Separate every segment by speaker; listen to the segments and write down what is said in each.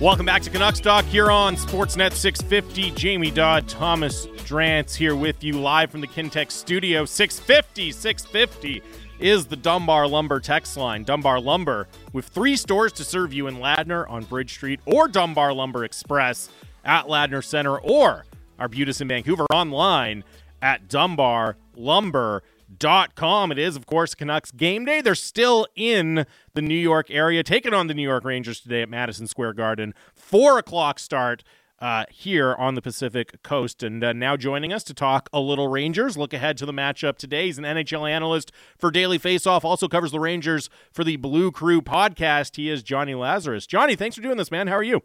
Speaker 1: Welcome back to Canucks Talk here on Sportsnet 650. Jamie Dodd, Thomas Drance here with you live from the Kintec studio. 650, 650 is the Dunbar Lumber text line. Dunbar Lumber with three stores to serve you in Ladner on Bridge Street or Dunbar Lumber Express at Ladner Center or Arbutus in Vancouver online at dunbarlumber.com com. It is, of course, Canucks game day. They're still in the New York area, taking on the New York Rangers today at Madison Square Garden. Four o'clock start. Uh, here on the Pacific Coast. And uh, now joining us to talk a little Rangers, look ahead to the matchup today. He's an NHL analyst for Daily Faceoff, also covers the Rangers for the Blue Crew podcast. He is Jonny Lazarus. Jonny, thanks for doing this, man. How are you?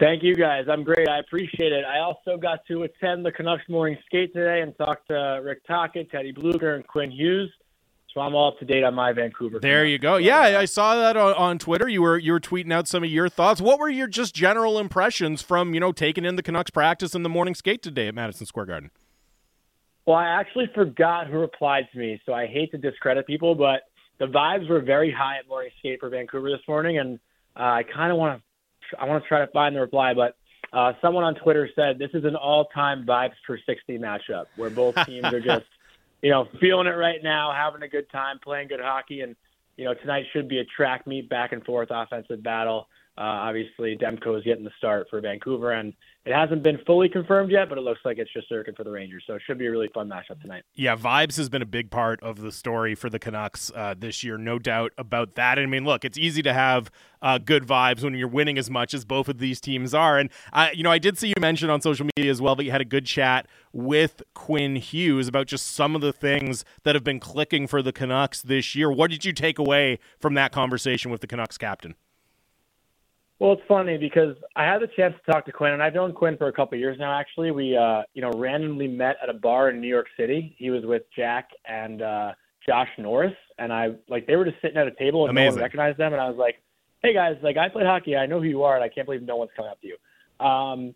Speaker 2: Thank you, guys. I'm great. I appreciate it. I also got to attend the Canucks morning skate today and talk to Rick Tocchet, Teddy Blueger, and Quinn Hughes. So I'm all up to date on my Vancouver.
Speaker 1: There
Speaker 2: Canucks.
Speaker 1: you go. Yeah, I saw that on, on Twitter. You were you were tweeting out some of your thoughts. What were your just general impressions from you know taking in the Canucks practice and the morning skate today at Madison Square Garden?
Speaker 2: Well, I actually forgot who replied to me, so I hate to discredit people, but the vibes were very high at morning skate for Vancouver this morning, and uh, I kind of want to I want to try to find the reply, but uh, someone on Twitter said this is an all-time vibes for 60 matchup where both teams are just, you know, feeling it right now, having a good time, playing good hockey, and you know tonight should be a track meet, back and forth offensive battle. Uh, obviously, Demko is getting the start for Vancouver, and it hasn't been fully confirmed yet, but it looks like it's just circuit for the Rangers. So it should be a really fun matchup tonight.
Speaker 1: Yeah, vibes has been a big part of the story for the Canucks uh, this year, no doubt about that. I mean, look, it's easy to have uh, good vibes when you're winning as much as both of these teams are. And I, you know, I did see you mention on social media as well that you had a good chat with Quinn Hughes about just some of the things that have been clicking for the Canucks this year. What did you take away from that conversation with the Canucks captain?
Speaker 2: Well, it's funny because I had the chance to talk to Quinn, and I've known Quinn for a couple of years now. Actually, we uh, you know randomly met at a bar in New York City. He was with Jack and uh, Josh Norris, and I like they were just sitting at a table and
Speaker 1: Amazing.
Speaker 2: no one recognized them. And I was like, "Hey guys, like I played hockey. I know who you are, and I can't believe no one's coming up to you." Um,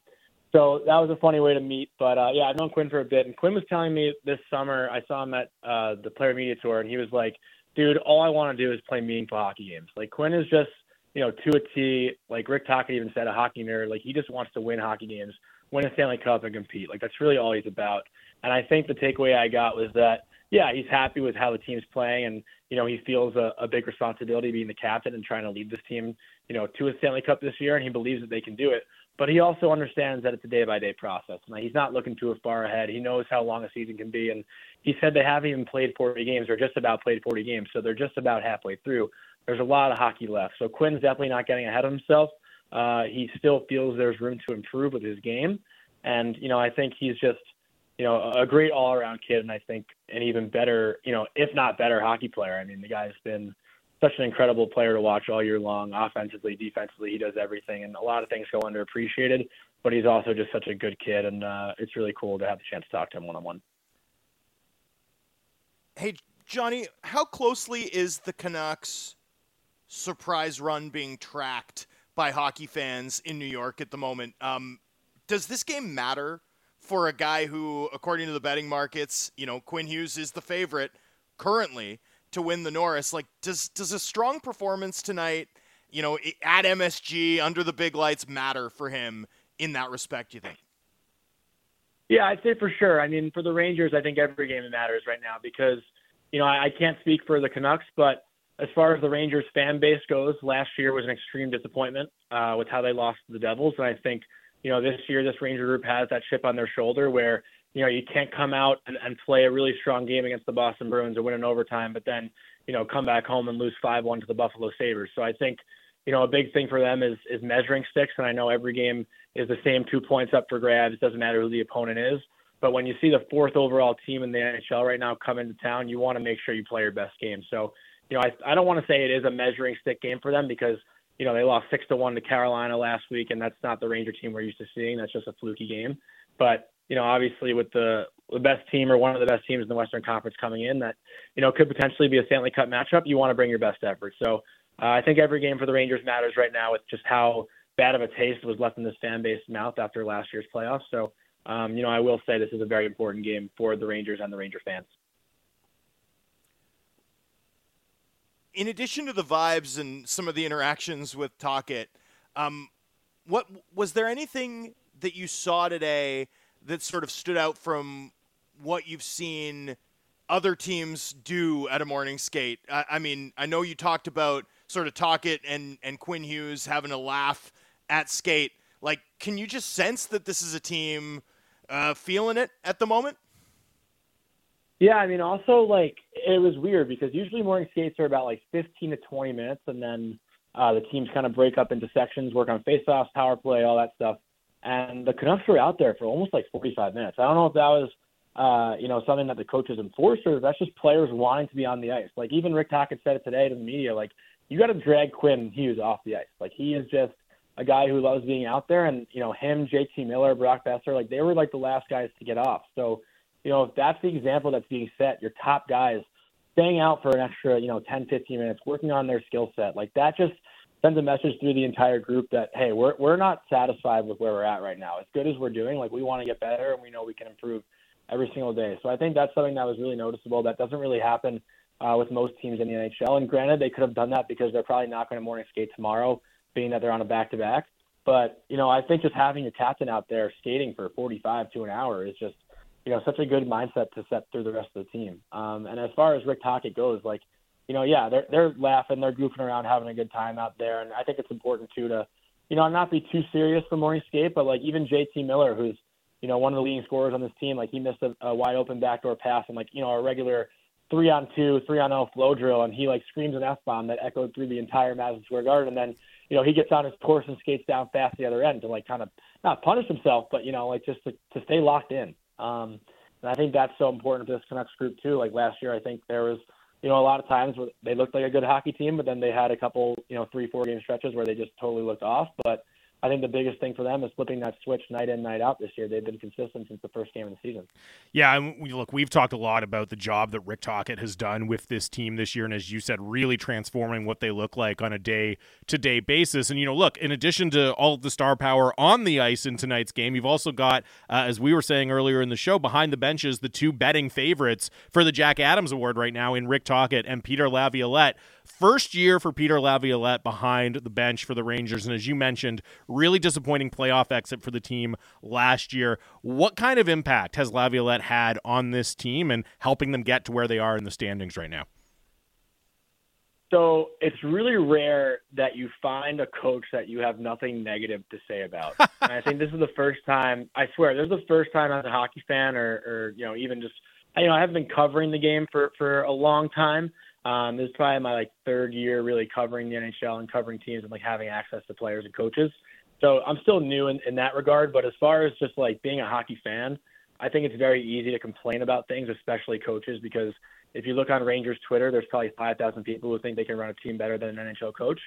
Speaker 2: so that was a funny way to meet. But uh, yeah, I've known Quinn for a bit, and Quinn was telling me this summer I saw him at uh, the Player Media Tour, and he was like, "Dude, all I want to do is play meaningful hockey games." Like Quinn is just you know, to a T, like Rick Tocchet even said, a hockey nerd. Like he just wants to win hockey games, win a Stanley Cup, and compete. Like that's really all he's about. And I think the takeaway I got was that, yeah, he's happy with how the team's playing, and you know, he feels a, a big responsibility being the captain and trying to lead this team, you know, to a Stanley Cup this year, and he believes that they can do it. But he also understands that it's a day by day process. And he's not looking too far ahead. He knows how long a season can be. And he said they haven't even played 40 games or just about played 40 games. So they're just about halfway through there's a lot of hockey left. So Quinn's definitely not getting ahead of himself. Uh, he still feels there's room to improve with his game, and you know I think he's just you know a great all-around kid, and I think an even better you know if not better hockey player. I mean the guy's been such an incredible player to watch all year long, offensively, defensively, he does everything, and a lot of things go underappreciated. But he's also just such a good kid, and uh, it's really cool to have the chance to talk to him one on one.
Speaker 3: Hey Jonny, how closely is the Canucks? Surprise run being tracked by hockey fans in New York at the moment. Um, does this game matter for a guy who, according to the betting markets, you know, Quinn Hughes is the favorite currently to win the Norris? Like, does does a strong performance tonight, you know, at MSG under the big lights matter for him in that respect? You think?
Speaker 2: Yeah, I'd say for sure. I mean, for the Rangers, I think every game matters right now because, you know, I, I can't speak for the Canucks, but as far as the Rangers fan base goes, last year was an extreme disappointment uh, with how they lost to the Devils. And I think, you know, this year this Ranger group has that chip on their shoulder where, you know, you can't come out and, and play a really strong game against the Boston Bruins or win in overtime, but then, you know, come back home and lose 5-1 to the Buffalo Sabres. So I think, you know, a big thing for them is is measuring sticks. And I know every game is the same two points up for grabs. It doesn't matter who the opponent is. But when you see the fourth overall team in the NHL right now come into town, you want to make sure you play your best game. So you know, I, I don't want to say it is a measuring stick game for them because, you know, they lost six to one to Carolina last week, and that's not the Ranger team we're used to seeing. That's just a fluky game. But, you know, obviously with the the best team or one of the best teams in the Western Conference coming in that, you know, could potentially be a Stanley Cup matchup, you want to bring your best effort. So uh, I think every game for the Rangers matters right now with just how bad of a taste was left in this fan base mouth after last year's playoffs. So, um, you know, I will say this is a very important game for the Rangers and the Ranger fans.
Speaker 3: In addition to the vibes and some of the interactions with Tocchet, Um, what was there anything that you saw today that sort of stood out from what you've seen other teams do at a morning skate? I, I mean, I know you talked about sort of Tocchet and and Quinn Hughes having a laugh at skate. Like, can you just sense that this is a team uh, feeling it at the moment?
Speaker 2: Yeah, I mean, also like it was weird because usually morning skates are about like 15 to 20 minutes, and then uh, the teams kind of break up into sections, work on faceoffs, power play, all that stuff. And the Canucks were out there for almost like 45 minutes. I don't know if that was, uh, you know, something that the coaches enforced or that's just players wanting to be on the ice. Like even Rick Tocchet said it today to the media, like you got to drag Quinn Hughes off the ice. Like he is just a guy who loves being out there, and you know him, JT Miller, Brock Boeser, like they were like the last guys to get off. So, you know, if that's the example that's being set, your top guys staying out for an extra, you know, 10, 15 minutes, working on their skill set, like that just sends a message through the entire group that hey, we're we're not satisfied with where we're at right now. As good as we're doing, like we want to get better, and we know we can improve every single day. So I think that's something that was really noticeable. That doesn't really happen uh, with most teams in the NHL. And granted, they could have done that because they're probably not going to morning skate tomorrow, being that they're on a back to back. But you know, I think just having your captain out there skating for 45 to an hour is just you know such a good mindset to set through the rest of the team. Um, and as far as Rick Tocchet goes, like you know, yeah, they're they're laughing, they're goofing around, having a good time out there, and I think it's important too to, you know, not be too serious for morning skate, but like even JT Miller, who's you know one of the leading scorers on this team, like he missed a, a wide open backdoor pass and like you know a regular three on two, three on zero flow drill, and he like screams an f bomb that echoed through the entire Madison Square Garden, and then you know he gets on his course and skates down fast the other end to like kind of not punish himself, but you know like just to, to stay locked in. Um, and I think that's so important to this Canucks group too. Like last year, I think there was you know, a lot of times where they looked like a good hockey team, but then they had a couple, you know, three, four game stretches where they just totally looked off. But I think the biggest thing for them is flipping that switch night in, night out this year. They've been consistent since the first game of the season.
Speaker 1: Yeah, we, look, we've talked a lot about the job that Rick Tocchet has done with this team this year, and as you said, really transforming what they look like on a day-to-day basis. And you know, look, in addition to all of the star power on the ice in tonight's game, you've also got, uh, as we were saying earlier in the show, behind the benches, the two betting favorites for the Jack Adams Award right now in Rick Tocchet and Peter Laviolette. First year for Peter Laviolette behind the bench for the Rangers, and as you mentioned, really disappointing playoff exit for the team last year. What kind of impact has Laviolette had on this team and helping them get to where they are in the standings right now?
Speaker 2: So it's really rare that you find a coach that you have nothing negative to say about. and I think this is the first time. I swear, this is the first time as a hockey fan, or, or you know, even just you know, I haven't been covering the game for for a long time. Um, this is probably my like third year really covering the NHL and covering teams and like having access to players and coaches. So I'm still new in, in that regard. But as far as just like being a hockey fan, I think it's very easy to complain about things, especially coaches, because if you look on Rangers Twitter, there's probably 5,000 people who think they can run a team better than an NHL coach.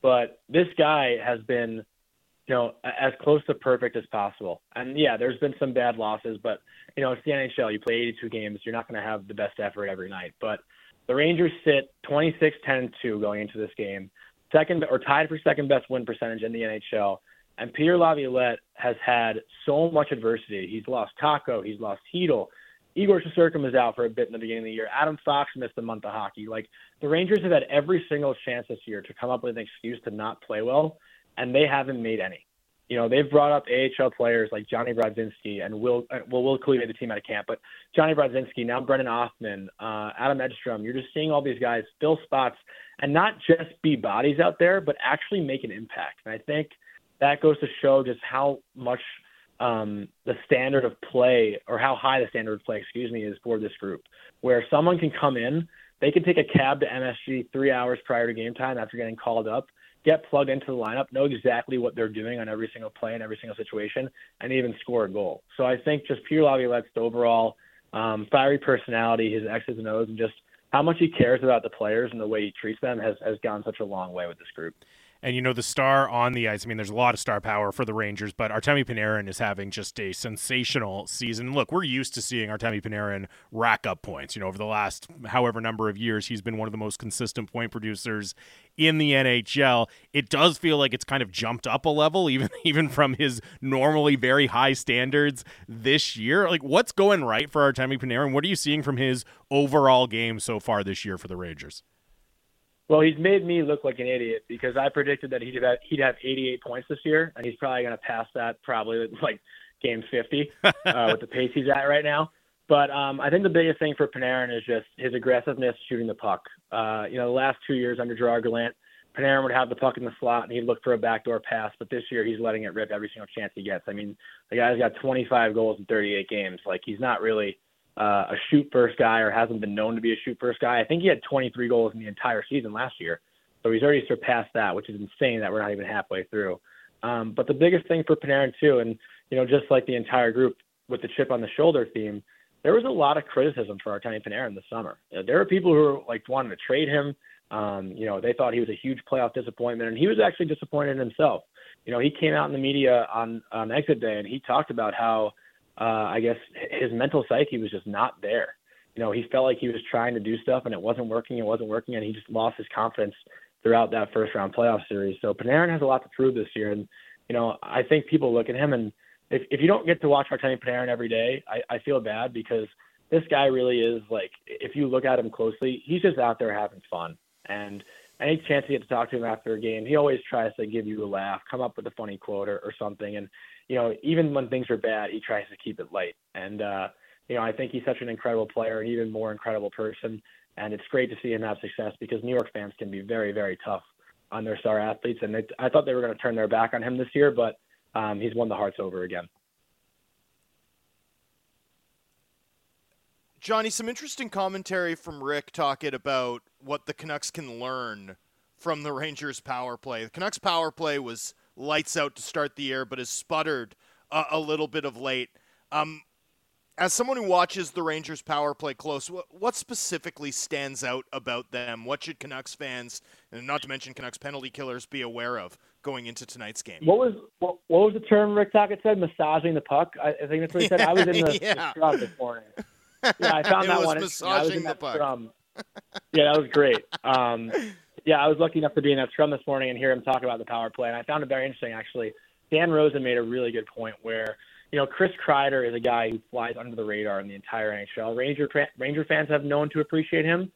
Speaker 2: But this guy has been, you know, as close to perfect as possible. And yeah, there's been some bad losses, but you know, it's the NHL. You play 82 games. You're not going to have the best effort every night. But the Rangers sit 26 10 2 going into this game, second or tied for second best win percentage in the NHL. And Pierre Laviolette has had so much adversity. He's lost Kakko, he's lost Chytil. Igor Shesterkin was out for a bit in the beginning of the year. Adam Fox missed a month of hockey. Like the Rangers have had every single chance this year to come up with an excuse to not play well, and they haven't made any. You know, they've brought up AHL players like Jonny Brodzinski and Will. Uh, well, Will Cuylle made the team out of camp, but Jonny Brodzinski, now Brennan Othmann, uh, Adam Edstrom. You're just seeing all these guys fill spots and not just be bodies out there, but actually make an impact. And I think that goes to show just how much um, the standard of play or how high the standard of play, excuse me, is for this group. Where someone can come in, they can take a cab to MSG three hours prior to game time after getting called up, get plugged into the lineup, know exactly what they're doing on every single play and every single situation, and even score a goal. So I think just Pierre Laviolette's overall um, fiery personality, his X's and O's, and just how much he cares about the players and the way he treats them has, has gone such a long way with this group.
Speaker 1: And you know the star on the ice. I mean, there's a lot of star power for the Rangers, but Artemi Panarin is having just a sensational season. Look, we're used to seeing Artemi Panarin rack up points. You know, over the last however number of years, he's been one of the most consistent point producers in the NHL. It does feel like it's kind of jumped up a level, even even from his normally very high standards this year. Like, what's going right for Artemi Panarin? What are you seeing from his overall game so far this year for the Rangers?
Speaker 2: Well, he's made me look like an idiot because I predicted that he'd have he'd have 88 points this year, and he's probably going to pass that probably like game 50 uh, with the pace he's at right now. But um, I think the biggest thing for Panarin is just his aggressiveness shooting the puck. Uh, you know, the last two years under Gerard Gallant, Panarin would have the puck in the slot and he'd look for a backdoor pass. But this year he's letting it rip every single chance he gets. I mean, the guy's got 25 goals in 38 games. Like he's not really uh, a shoot first guy or hasn't been known to be a shoot first guy. I think he had 23 goals in the entire season last year. So he's already surpassed that, which is insane that we're not even halfway through. Um, but the biggest thing for Panarin too, and you know, just like the entire group with the chip on the shoulder theme, there was a lot of criticism for Artemi Panarin this summer. Know, there were people who were like wanting to trade him. Um, you know, they thought he was a huge playoff disappointment, and he was actually disappointed in himself. You know, he came out in the media on on exit day, and he talked about how uh, I guess his mental psyche was just not there. You know, he felt like he was trying to do stuff, and it wasn't working. It wasn't working, and he just lost his confidence throughout that first round playoff series. So Panarin has a lot to prove this year, and you know, I think people look at him and if if you don't get to watch Artemi Panarin every day, I, I feel bad because this guy really is like if you look at him closely, he's just out there having fun. And any chance you get to talk to him after a game, he always tries to give you a laugh, come up with a funny quote or, or something. And you know, even when things are bad, he tries to keep it light. And uh, you know, I think he's such an incredible player, an even more incredible person. And it's great to see him have success because New York fans can be very, very tough on their star athletes. And they, I thought they were going to turn their back on him this year, but um, he's won the hearts over again.
Speaker 3: Johnny, some interesting commentary from Rick talking about what the Canucks can learn from the Rangers' power play. The Canucks' power play was lights out to start the year, but has sputtered a, a little bit of late. Um, as someone who watches the Rangers power play close, what, what, specifically stands out about them? What should Canucks fans, and not to mention Canucks penalty killers, be aware of going into tonight's game?
Speaker 2: What was what, what was the term Rick Tocchet said? Massaging the puck. I, I think that's what he said. I was in the, yeah. the scrum this morning. Yeah, I found that one.
Speaker 3: Massaging
Speaker 2: I was in
Speaker 3: the
Speaker 2: that
Speaker 3: puck.
Speaker 2: Scrum. Yeah, that was great. Um, yeah, I was lucky enough to be in that scrum this morning and hear him talk about the power play, and I found it very interesting actually. Dan Rosen made a really good point where you know, Chris Kreider is a guy who flies under the radar in the entire NHL. Ranger Ranger fans have known to appreciate him,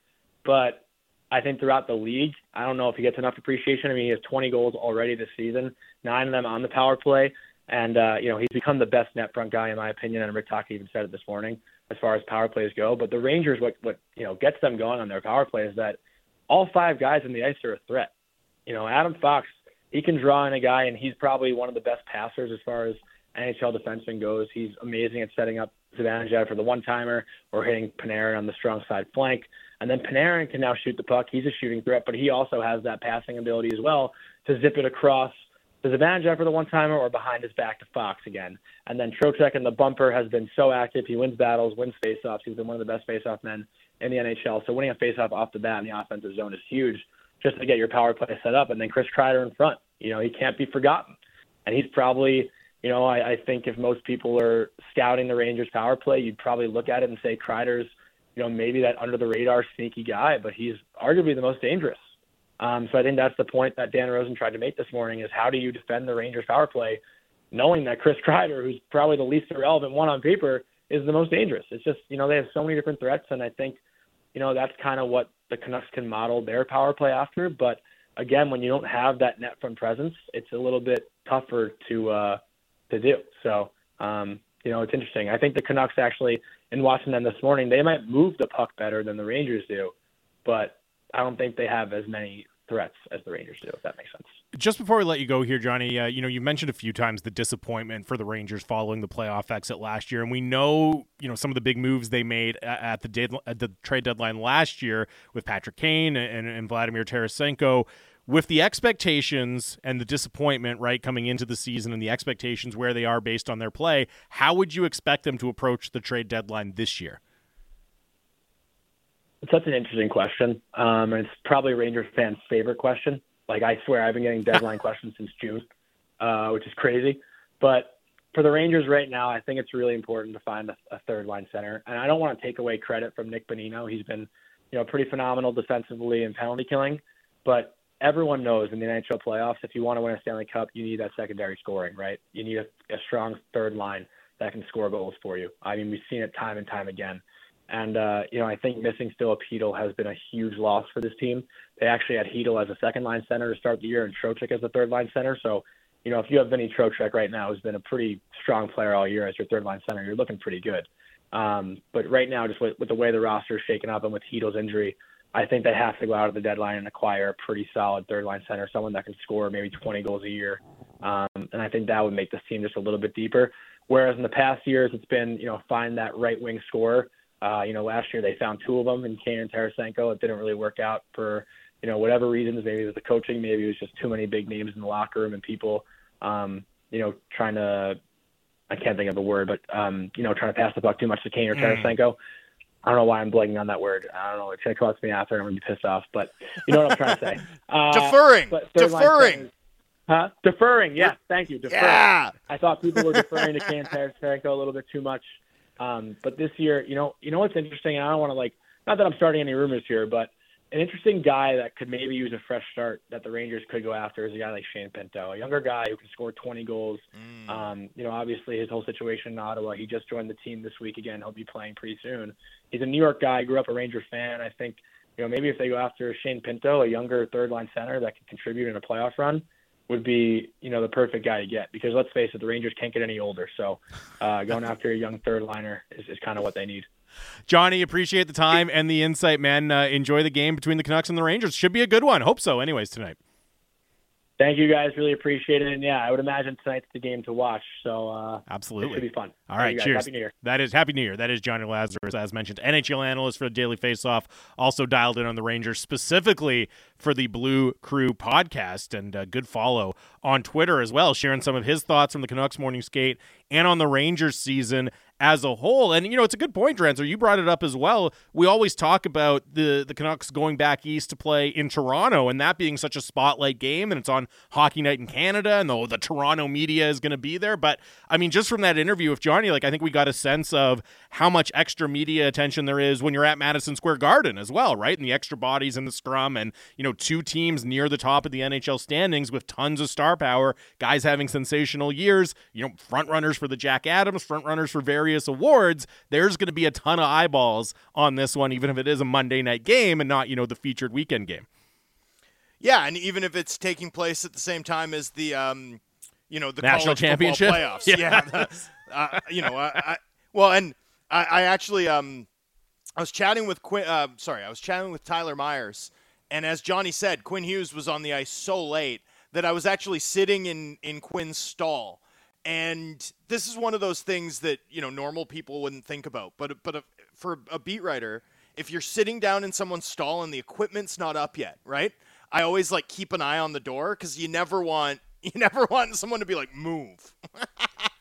Speaker 2: but I think throughout the league, I don't know if he gets enough appreciation. I mean, he has 20 goals already this season, nine of them on the power play, and uh, you know he's become the best net front guy in my opinion. And Rick Tocchet even said it this morning as far as power plays go. But the Rangers, what what you know gets them going on their power play is that all five guys in the ice are a threat. You know, Adam Fox, he can draw in a guy, and he's probably one of the best passers as far as NHL defenseman goes. He's amazing at setting up Zibanejad for the one timer or hitting Panarin on the strong side flank. And then Panarin can now shoot the puck. He's a shooting threat, but he also has that passing ability as well to zip it across to Zibanejad for the one timer or behind his back to Fox again. And then Trocheck in the bumper has been so active. He wins battles, wins faceoffs. He's been one of the best faceoff men in the NHL. So winning a faceoff off the bat in the offensive zone is huge just to get your power play set up. And then Chris Kreider in front. You know, he can't be forgotten. And he's probably you know, I, I think if most people are scouting the Rangers power play, you'd probably look at it and say Kreider's, you know, maybe that under the radar sneaky guy, but he's arguably the most dangerous. Um, so I think that's the point that Dan Rosen tried to make this morning is how do you defend the Rangers power play, knowing that Chris Kreider, who's probably the least irrelevant one on paper, is the most dangerous. It's just, you know, they have so many different threats, and I think, you know, that's kind of what the Canucks can model their power play after. But again, when you don't have that net front presence, it's a little bit tougher to uh, to do. So, um, you know, it's interesting. I think the Canucks actually, in watching them this morning, they might move the puck better than the Rangers do, but I don't think they have as many threats as the Rangers do, if that makes sense.
Speaker 1: Just before we let you go here, Jonny, uh, you know, you mentioned a few times the disappointment for the Rangers following the playoff exit last year, and we know, you know, some of the big moves they made at the, dead, at the trade deadline last year with Patrick Kane and, and Vladimir Tarasenko with the expectations and the disappointment, right, coming into the season and the expectations where they are based on their play, how would you expect them to approach the trade deadline this year?
Speaker 2: It's such an interesting question. Um, and it's probably a Rangers fans' favorite question. Like, I swear I've been getting deadline questions since June, uh, which is crazy. But for the Rangers right now, I think it's really important to find a, a third line center. And I don't want to take away credit from Nick Bonino. He's been, you know, pretty phenomenal defensively and penalty killing. But everyone knows in the NHL playoffs, if you want to win a Stanley Cup, you need that secondary scoring, right? You need a, a strong third line that can score goals for you. I mean, we've seen it time and time again. And uh, you know, I think missing Philip Chytil has been a huge loss for this team. They actually had Chytil as a second line center to start the year and Trocheck as a third line center. So, you know, if you have Vinny Trocheck right now, who's been a pretty strong player all year as your third line center, you're looking pretty good. Um, but right now, just with, with the way the roster is shaken up and with Chytil's injury, I think they have to go out at the deadline and acquire a pretty solid third line center, someone that can score maybe 20 goals a year. Um, and I think that would make this team just a little bit deeper. Whereas in the past years, it's been, you know, find that right wing scorer uh, you know, last year they found two of them in Kane and Tarasenko. It didn't really work out for, you know, whatever reasons. Maybe it was the coaching. Maybe it was just too many big names in the locker room and people, um, you know, trying to, I can't think of the word, but, um, you know, trying to pass the puck too much to Kane or mm. Tarasenko. I don't know why I'm blanking on that word. I don't know. It's going to cost me after. I'm going to be pissed off. But you know what I'm trying to say.
Speaker 3: Uh, deferring. Deferring.
Speaker 2: Huh? Deferring. Yeah. Thank you. Deferring.
Speaker 3: Yeah.
Speaker 2: I thought people were deferring to Kane Tarasenko a little bit too much. Um, but this year, you know, you know what's interesting, and I don't want to like, not that I'm starting any rumors here, but an interesting guy that could maybe use a fresh start that the Rangers could go after is a guy like Shane Pinto, a younger guy who can score 20 goals. Mm. Um, you know, obviously his whole situation in Ottawa. He just joined the team this week again. He'll be playing pretty soon. He's a New York guy. Grew up a Ranger fan. I think, you know, maybe if they go after Shane Pinto, a younger third line center that can contribute in a playoff run, would be you know the perfect guy to get because let's face it, the Rangers can't get any older. So uh, going after a young third liner is, is kind of what they need.
Speaker 1: Jonny, appreciate the time and the insight, man. Uh, enjoy the game between the Canucks and the Rangers. Should be a good one. Hope so. Anyways, tonight.
Speaker 2: Thank you guys. Really appreciate it. And yeah, I would imagine tonight's the game to watch. So uh,
Speaker 1: absolutely,
Speaker 2: it should be fun.
Speaker 1: All right, cheers.
Speaker 2: Happy New Year.
Speaker 1: That is Happy New Year. That is Jonny Lazarus, as mentioned, NHL analyst for the Daily Faceoff. Also dialed in on the Rangers specifically for the Blue Crew podcast, and a good follow on Twitter as well, sharing some of his thoughts from the Canucks morning skate and on the Rangers season as a whole. And you know, it's a good point, Drancer. You brought it up as well. We always talk about the the Canucks going back east to play in Toronto, and that being such a spotlight game, and it's on Hockey Night in Canada, and the, the Toronto media is going to be there. But I mean, just from that interview with Jonny, like I think we got a sense of how much extra media attention there is when you're at Madison Square Garden as well, right? And the extra bodies in the scrum, and you know, two teams near the top of the NHL standings with tons of star power, guys having sensational years, you know, front runners for the Jack Adams, front runners for various various awards, there's going to be a ton of eyeballs on this one, even if it is a Monday night game and not, you know, the featured weekend game.
Speaker 3: Yeah, and even if it's taking place at the same time as the, um, you know, the
Speaker 1: national championship
Speaker 3: playoffs. Yeah, yeah the, uh, you know, I, I, well, and I, I, actually, um, I was chatting with Quinn. Uh, sorry, I was chatting with Tyler Myers, and as Jonny said, Quinn Hughes was on the ice so late that I was actually sitting in in Quinn's stall and this is one of those things that you know normal people wouldn't think about. But but for a beat writer, if you're sitting down in someone's stall and the equipment's not up yet, right? I always like keep an eye on the door because you never want you never want someone to be like move.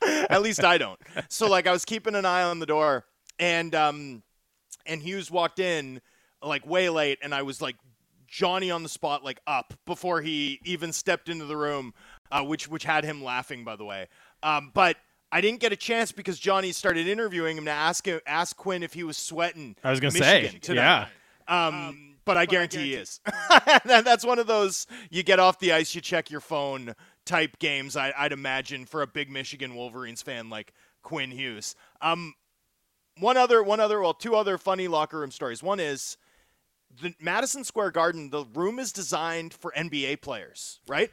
Speaker 3: At least I don't. So like I was keeping an eye on the door, and um, and Hughes walked in like way late, and I was like Johnny on the spot, like up before he even stepped into the room, uh, which which had him laughing, by the way. Um, but I didn't get a chance because Jonny started interviewing him to ask him, ask Quinn if he was sweating.
Speaker 1: I was going to say,
Speaker 3: tonight. yeah. Um, um, but I guarantee, I guarantee he is. That's one of those you get off the ice, you check your phone type games. I, would imagine for a big Michigan Wolverines fan like Quinn Hughes. Um, one other, one other, well, two other funny locker room stories. One is the Madison Square Garden. The room is designed for NBA players, right?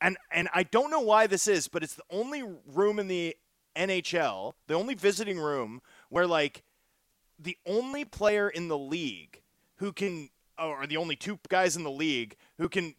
Speaker 3: And and I don't know why this is, but it's the only room in the NHL, the only visiting room where like the only player in the league who can or the only two guys in the league who can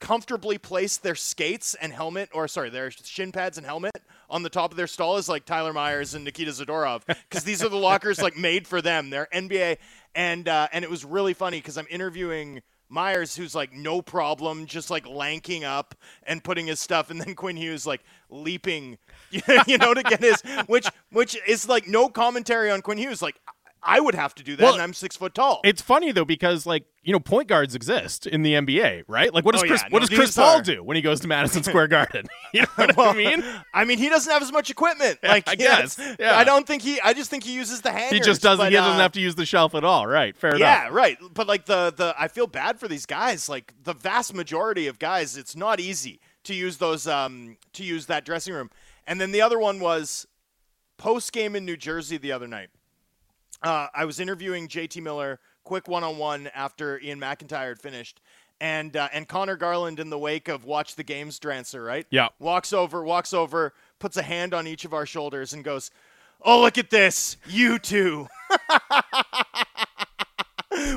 Speaker 3: comfortably place their skates and helmet or sorry, their shin pads and helmet on the top of their stall is like Tyler Myers and Nikita Zadorov because these are the lockers like made for them. They're NBA and uh, and it was really funny because I'm interviewing Myers, who's like no problem, just like lanking up and putting his stuff, and then Quinn Hughes like leaping, you know, to get his, which which is like no commentary on Quinn Hughes. Like I would have to do that, well, and I'm six foot tall.
Speaker 1: It's funny though because like you know point guards exist in the NBA, right? Like what does oh, Chris yeah. what no, does Chris Paul are... do when he goes to Madison Square Garden? You know what well, I mean?
Speaker 3: I mean he doesn't have as much equipment. Like
Speaker 1: I guess. Yeah.
Speaker 3: I don't think he. I just think he uses the hangers.
Speaker 1: He just doesn't. But, he doesn't uh, have to use the shelf at all. Right? Fair
Speaker 3: yeah,
Speaker 1: enough.
Speaker 3: Yeah, right. But like the the I feel bad for these guys. Like the vast majority of guys, it's not easy to use those um to use that dressing room. And then the other one was post game in New Jersey the other night. Uh, I was interviewing JT Miller, quick one on one after Iain MacIntyre had finished. And uh, and Conor Garland in the wake of watch the games Drancer, right?
Speaker 1: Yeah.
Speaker 3: Walks over, walks over, puts a hand on each of our shoulders and goes, "Oh, look at this, you two.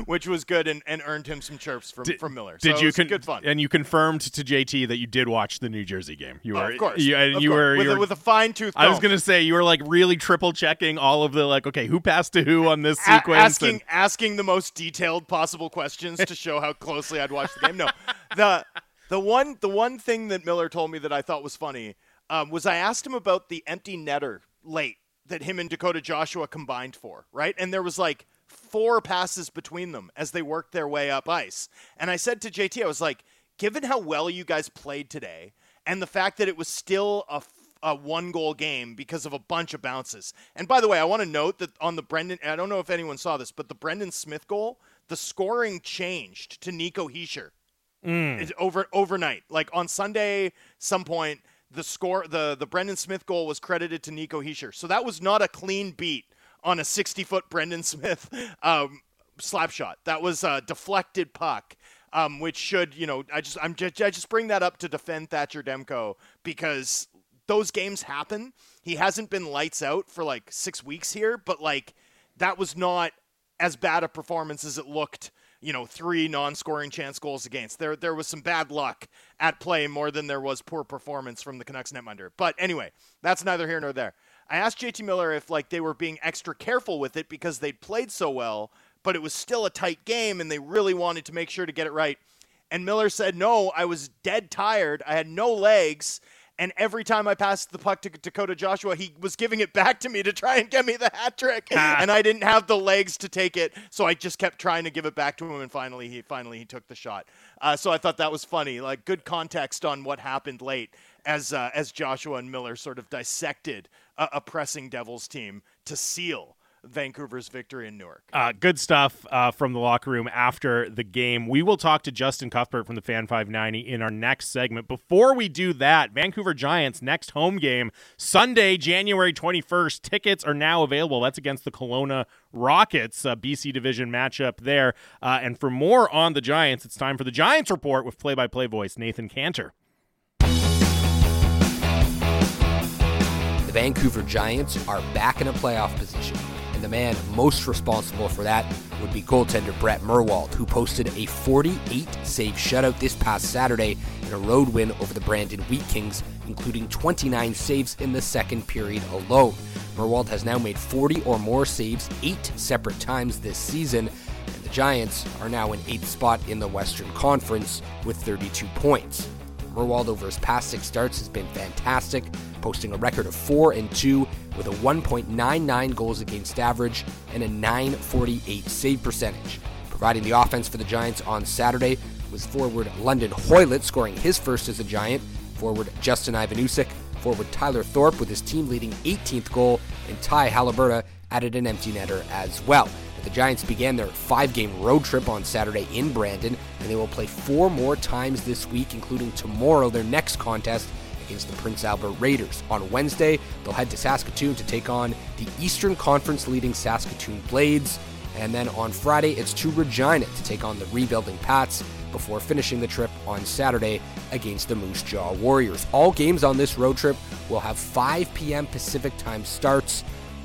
Speaker 3: which was good and, and earned him some chirps from,
Speaker 1: Did-
Speaker 3: from Miller.
Speaker 1: Did you
Speaker 3: it was good fun?
Speaker 1: And you confirmed to JT that you did watch the New Jersey game. You
Speaker 3: Oh,
Speaker 1: were,
Speaker 3: of course,
Speaker 1: You, and
Speaker 3: of
Speaker 1: you
Speaker 3: course.
Speaker 1: were,
Speaker 3: with,
Speaker 1: you
Speaker 3: a,
Speaker 1: were
Speaker 3: with a fine tooth.
Speaker 1: I was gonna say you were like really triple checking all of the like, okay, who passed to who on this sequence?
Speaker 3: asking
Speaker 1: and-
Speaker 3: asking the most detailed possible questions to show how closely I'd watched the game. No, the the one the one thing that Miller told me that I thought was funny um, was I asked him about the empty netter late that him and Dakota Joshua combined for, right? And there was like four passes between them as they worked their way up ice. And I said to JT, I was like, given how well you guys played today, and the fact that it was still a a one goal game because of a bunch of bounces. And by the way, I want to note that on the Brendan, I don't know if anyone saw this, but the Brendan Smith goal, the scoring changed to Nico Hischier mm. It's over overnight. Like on Sunday, some point, the score, the the Brendan Smith goal was credited to Nico Hischier. So that was not a clean beat on a 60 foot Brendan Smith um, slap shot. That was a deflected puck. Um, which should, you know, I just I'm just, I just bring that up to defend Thatcher Demko because those games happen. He hasn't been lights out for like six weeks here, but like that was not as bad a performance as it looked. You know, three non-scoring chance goals against. There, there was some bad luck at play more than there was poor performance from the Canucks netminder. But anyway, that's neither here nor there. I asked JT Miller if like they were being extra careful with it because they'd played so well, but it was still a tight game and they really wanted to make sure to get it right. And Miller said, "No, I was dead tired. I had no legs." And every time I passed the puck to Dakota Joshua, he was giving it back to me to try and get me the hat trick, and I didn't have the legs to take it, so I just kept trying to give it back to him, and finally, he finally he took the shot. Uh, so I thought that was funny, like good context on what happened late as uh, as Joshua and Miller sort of dissected a, a pressing Devils team to seal Vancouver's victory in Newark.
Speaker 1: Uh, good stuff uh, from the locker room after the game. We will talk to Justin Cuthbert from the Fan 590 in our next segment. Before we do that, Vancouver Giants' next home game, Sunday, January 21st. Tickets are now available. That's against the Kelowna Rockets, uh, BC Division matchup there. Uh, and for more on the Giants, it's time for the Giants Report with play by play voice Nathan Cantor.
Speaker 4: The Vancouver Giants are back in a playoff position, and the man most responsible for that would be goaltender Brett Mirwald, who posted a 48 save shutout this past Saturday in a road win over the Brandon Wheat Kings, including 29 saves in the second period alone. Mirwald has now made 40 or more saves eight separate times this season, and the Giants are now in eighth spot in the Western Conference with 32 points. Mirwald over his past six starts has been fantastic, posting a record of 4 and 2 with a 1.99 goals against average and a 948 save percentage. Providing the offense for the Giants on Saturday was forward London Hoylett scoring his first as a Giant, forward Justin Ivanusik, forward Tyler Thorpe with his team leading 18th goal, and Ty Halaburda added an empty netter as well. The Giants began their five game road trip on Saturday in Brandon, and they will play four more times this week, including tomorrow, their next contest against the Prince Albert Raiders. On Wednesday, they'll head to Saskatoon to take on the Eastern Conference leading Saskatoon Blades. And then on Friday, it's to Regina to take on the rebuilding Pats before finishing the trip on Saturday against the Moose Jaw Warriors. All games on this road trip will have 5 p.m. Pacific time starts.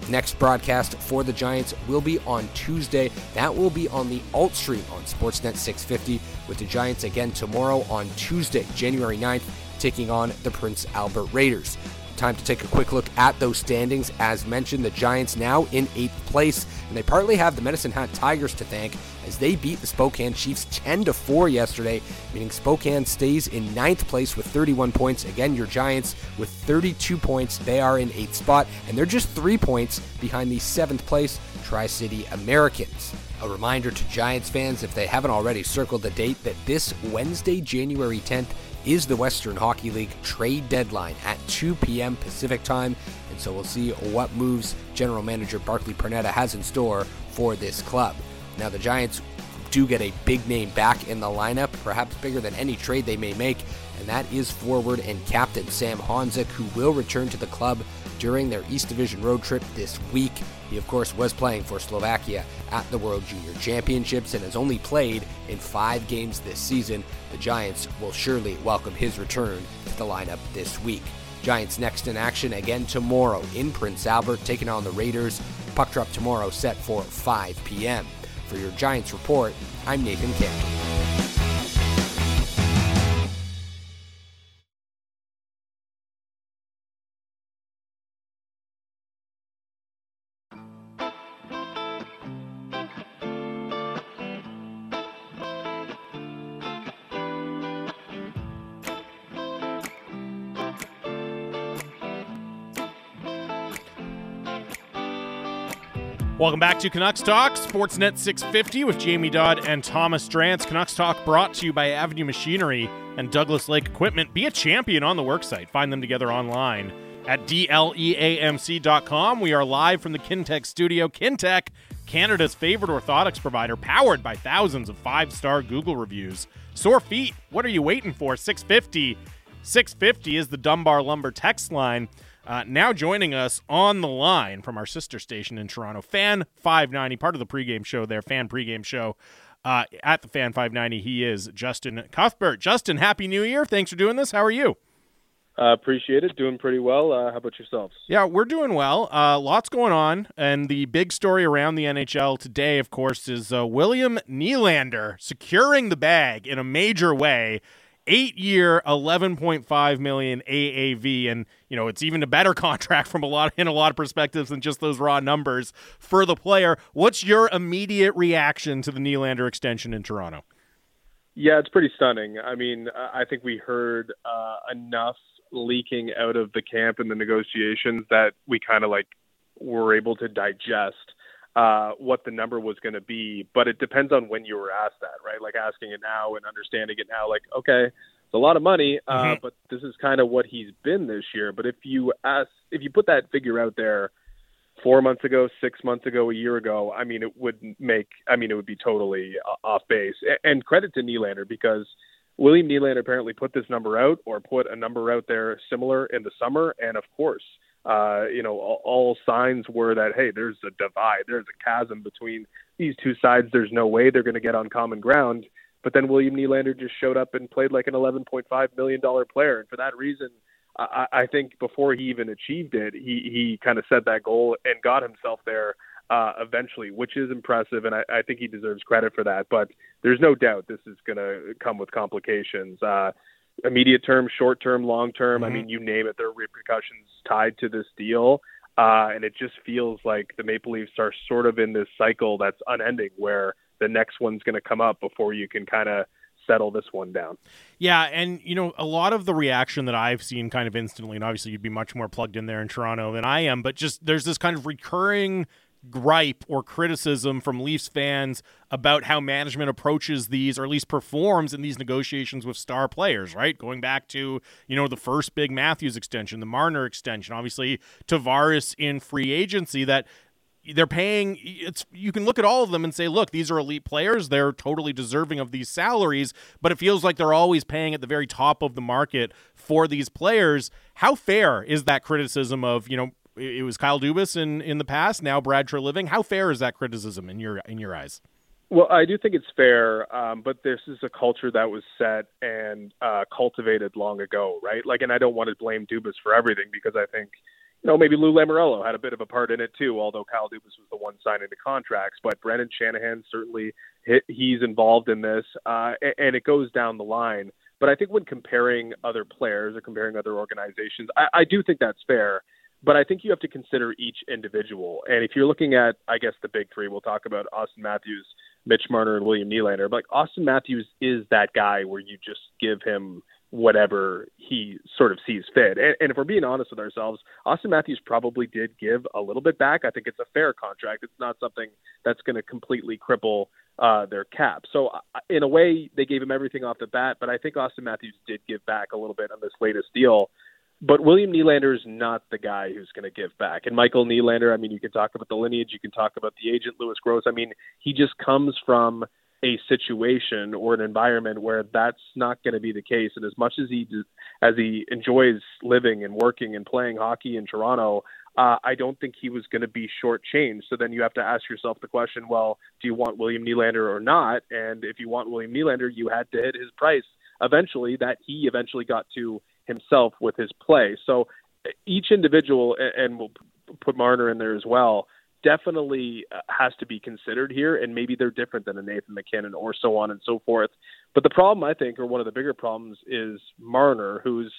Speaker 4: Next broadcast for the Giants will be on Tuesday. That will be on the alt stream on Sportsnet 650 with the Giants again tomorrow on Tuesday, January 9th, taking on the Prince Albert Raiders. Time to take a quick look at those standings. As mentioned, the Giants now in eighth place, and they partly have the Medicine Hat Tigers to thank as they beat the Spokane Chiefs 10 to 4 yesterday, meaning Spokane stays in ninth place with 31 points. Again, your Giants with 32 points. They are in eighth spot, and they're just three points behind the seventh place Tri City Americans. A reminder to Giants fans, if they haven't already circled the date, that this Wednesday, January 10th, is the Western Hockey League trade deadline at 2 p.m. Pacific time. And so we'll see what moves General Manager Barclay Parneta has in store for this club. Now, the Giants do get a big name back in the lineup, perhaps bigger than any trade they may make, and that is forward and captain Sam Honzek, who will return to the club during their East Division road trip this week. He, of course, was playing for Slovakia at the World Junior Championships and has only played in five games this season. The Giants will surely welcome his return to the lineup this week. Giants next in action again tomorrow in Prince Albert, taking on the Raiders. Puck drop tomorrow set for 5 p.m. For your Giants report, I'm Nathan Campbell.
Speaker 1: Welcome back to Canucks Talk, Sportsnet 650 with Jamie Dodd and Thomas Drance. Canucks Talk brought to you by Avenue Machinery and Douglas Lake Equipment. Be a champion on the worksite. Find them together online at dleamc.com. We are live from the Kintec studio. Kintec, Canada's favorite orthotics provider, powered by thousands of five star Google reviews. Sore feet, what are you waiting for? 650. 650 is the Dunbar Lumber text line. Uh, now joining us on the line from our sister station in Toronto, Fan 590, part of the pregame show there, Fan pregame show uh, at the Fan 590. He is Justin Cuthbert. Justin, Happy New Year. Thanks for doing this. How are you?
Speaker 5: Uh, appreciate it. Doing pretty well. Uh, how about yourselves?
Speaker 1: Yeah, we're doing well. Uh, lots going on. And the big story around the NHL today, of course, is uh, William Nylander securing the bag in a major way eight year, eleven point five million AAV, and you know it's even a better contract from a lot in a lot of perspectives than just those raw numbers for the player. What's your immediate reaction to the Nylander extension in Toronto?
Speaker 5: Yeah, it's pretty stunning. I mean, I think we heard uh, enough leaking out of the camp in the negotiations that we kind of like were able to digest uh, what the number was going to be, but it depends on when you were asked that, right? Like asking it now and understanding it now, like, okay, it's a lot of money, uh, mm-hmm. but this is kind of what he's been this year. But if you ask, if you put that figure out there four months ago, six months ago, a year ago, I mean, it would make, I mean, it would be totally uh, off base. And credit to Nylander because William Nylander apparently put this number out or put a number out there similar in the summer, and of course uh, you know, all, all signs were that hey, there's a divide, there's a chasm between these two sides. There's no way they're going to get on common ground. But then William Nylander just showed up and played like an 11.5 million dollar player, and for that reason, I, I think before he even achieved it, he he kind of set that goal and got himself there uh, eventually, which is impressive, and I, I think he deserves credit for that. But there's no doubt this is going to come with complications. Uh, immediate term, short term, long term. Mm-hmm. I mean, you name it, there are repercussions tied to this deal. Uh, and it just feels like the Maple Leafs are sort of in this cycle that's unending where the next one's going to come up before you can kind of settle this one down.
Speaker 1: Yeah, and you know, a lot of the reaction that I've seen kind of instantly, and obviously you'd be much more plugged in there in Toronto than I am, but just there's this kind of recurring gripe or criticism from Leafs fans about how management approaches these or at least performs in these negotiations with star players, right? Going back to, you know, the first big Matthews extension, the Marner extension, obviously Tavares in free agency that they're paying it's you can look at all of them and say look these are elite players they're totally deserving of these salaries but it feels like they're always paying at the very top of the market for these players how fair is that criticism of you know it was Kyle Dubas in in the past. Now Brad Treliving. How fair is that criticism in your in your eyes?
Speaker 5: Well, I do think it's fair, um, but this is a culture that was set and uh, cultivated long ago, right? Like, and I don't want to blame Dubas for everything because I think, you know, maybe Lou Lamoriello had a bit of a part in it too, although Kyle Dubas was the one signing the contracts. But Brendan Shanahan certainly he's involved in this, uh, and it goes down the line. But I think when comparing other players or comparing other organizations, I, I do think that's fair but I think you have to consider each individual. And if you're looking at, I guess, the big three, we'll talk about Auston Matthews, Mitch Marner, and William Nylander. But like Auston Matthews is that guy where you just give him whatever he sort of sees fit. And, and if we're being honest with ourselves, Auston Matthews probably did give a little bit back. I think it's a fair contract. It's not something that's going to completely cripple uh, their cap. So uh, in a way, they gave him everything off the bat. But I think Auston Matthews did give back a little bit on this latest deal. But William Nylander is not the guy who's going to give back. And Michael Nylander, I mean, you can talk about the lineage, you can talk about the agent, Lewis Gross. I mean, he just comes from a situation or an environment where that's not going to be the case. And as much as he, as he enjoys living and working and playing hockey in Toronto, uh, I don't think he was going to be shortchanged. So then you have to ask yourself the question: Well, do you want William Nylander or not? And if you want William Nylander, you had to hit his price eventually that he eventually got to himself with his play. So each individual, and we'll put Marner in there as well, definitely uh, has to be considered here, and maybe they're different than a Nathan MacKinnon or so on and so forth. But the problem, I think, or one of the bigger problems, is Marner, who's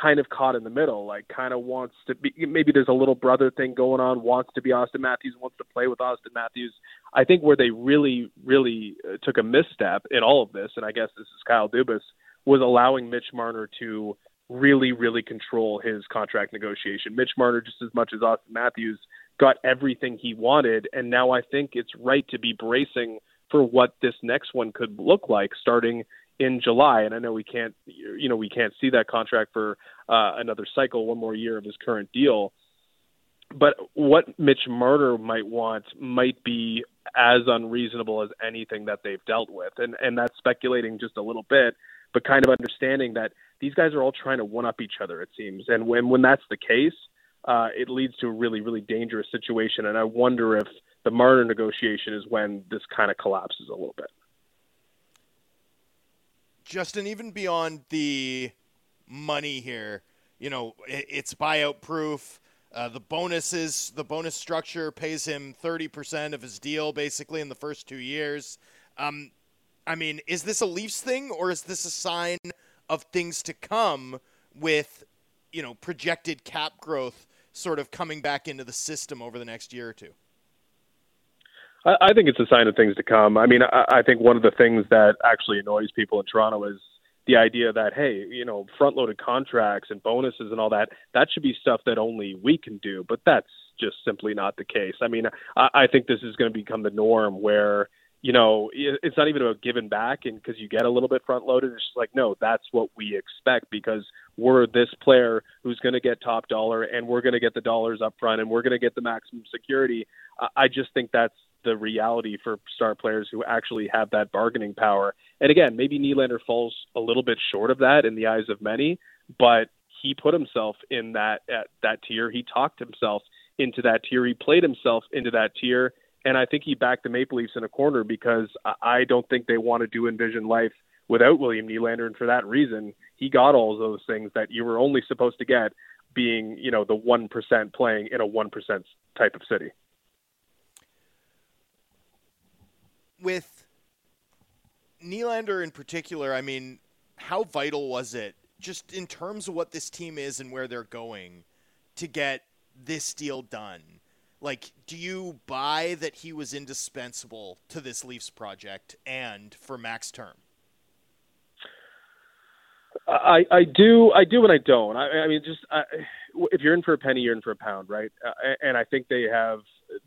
Speaker 5: kind of caught in the middle, like kind of wants to be. Maybe there's a little brother thing going on, wants to be Auston Matthews, wants to play with Auston Matthews. I think where they really, really uh, took a misstep in all of this, and I guess this is Kyle Dubas, was allowing Mitch Marner to really, really control his contract negotiation. Mitch Marner, just as much as Auston Matthews, got everything he wanted, and now I think it's right to be bracing for what this next one could look like starting in July. And I know we can't, you know, we can't see that contract for uh, another cycle, one more year of his current deal. But what Mitch Marner might want might be as unreasonable as anything that they've dealt with, and and that's speculating just a little bit, but kind of understanding that these guys are all trying to one up each other. It seems, and when when that's the case, uh, it leads to a really really dangerous situation. And I wonder if the Marner negotiation is when this kind of collapses a little bit.
Speaker 3: Justin, even beyond the money here, you know, it's buyout proof. Uh, the bonuses, the bonus structure pays him 30% of his deal basically in the first two years. Um, I mean, is this a Leafs thing or is this a sign of things to come with, you know, projected cap growth sort of coming back into the system over the next year or two?
Speaker 5: I, think it's a sign of things to come. I mean, I, think one of the things that actually annoys people in Toronto is the idea that hey, you know, front-loaded contracts and bonuses and all that that should be stuff that only we can do, but that's just simply not the case. I mean, I think this is going to become the norm where you know it's not even about giving back and because you get a little bit front loaded it's just like no that's what we expect because we're this player who's going to get top dollar and we're going to get the dollars up front and we're going to get the maximum security i just think that's the reality for star players who actually have that bargaining power. And again, maybe Nylander falls a little bit short of that in the eyes of many, but he put himself in that at that tier. He talked himself into that tier. He played himself into that tier, and I think he backed the Maple Leafs in a corner because I don't think they want to do envision life without William Nylander, and for that reason, he got all those things that you were only supposed to get being, you know, the one percent playing in a one percent type of city.
Speaker 3: with Nylander in particular, I mean, how vital was it just in terms of what this team is and where they're going to get this deal done? Like, do you buy that he was indispensable to this Leafs project and for max term?
Speaker 5: I, I do, I do, and I don't. I, I mean, just I, if you're in for a penny, you're in for a pound, right? Uh, and I think they have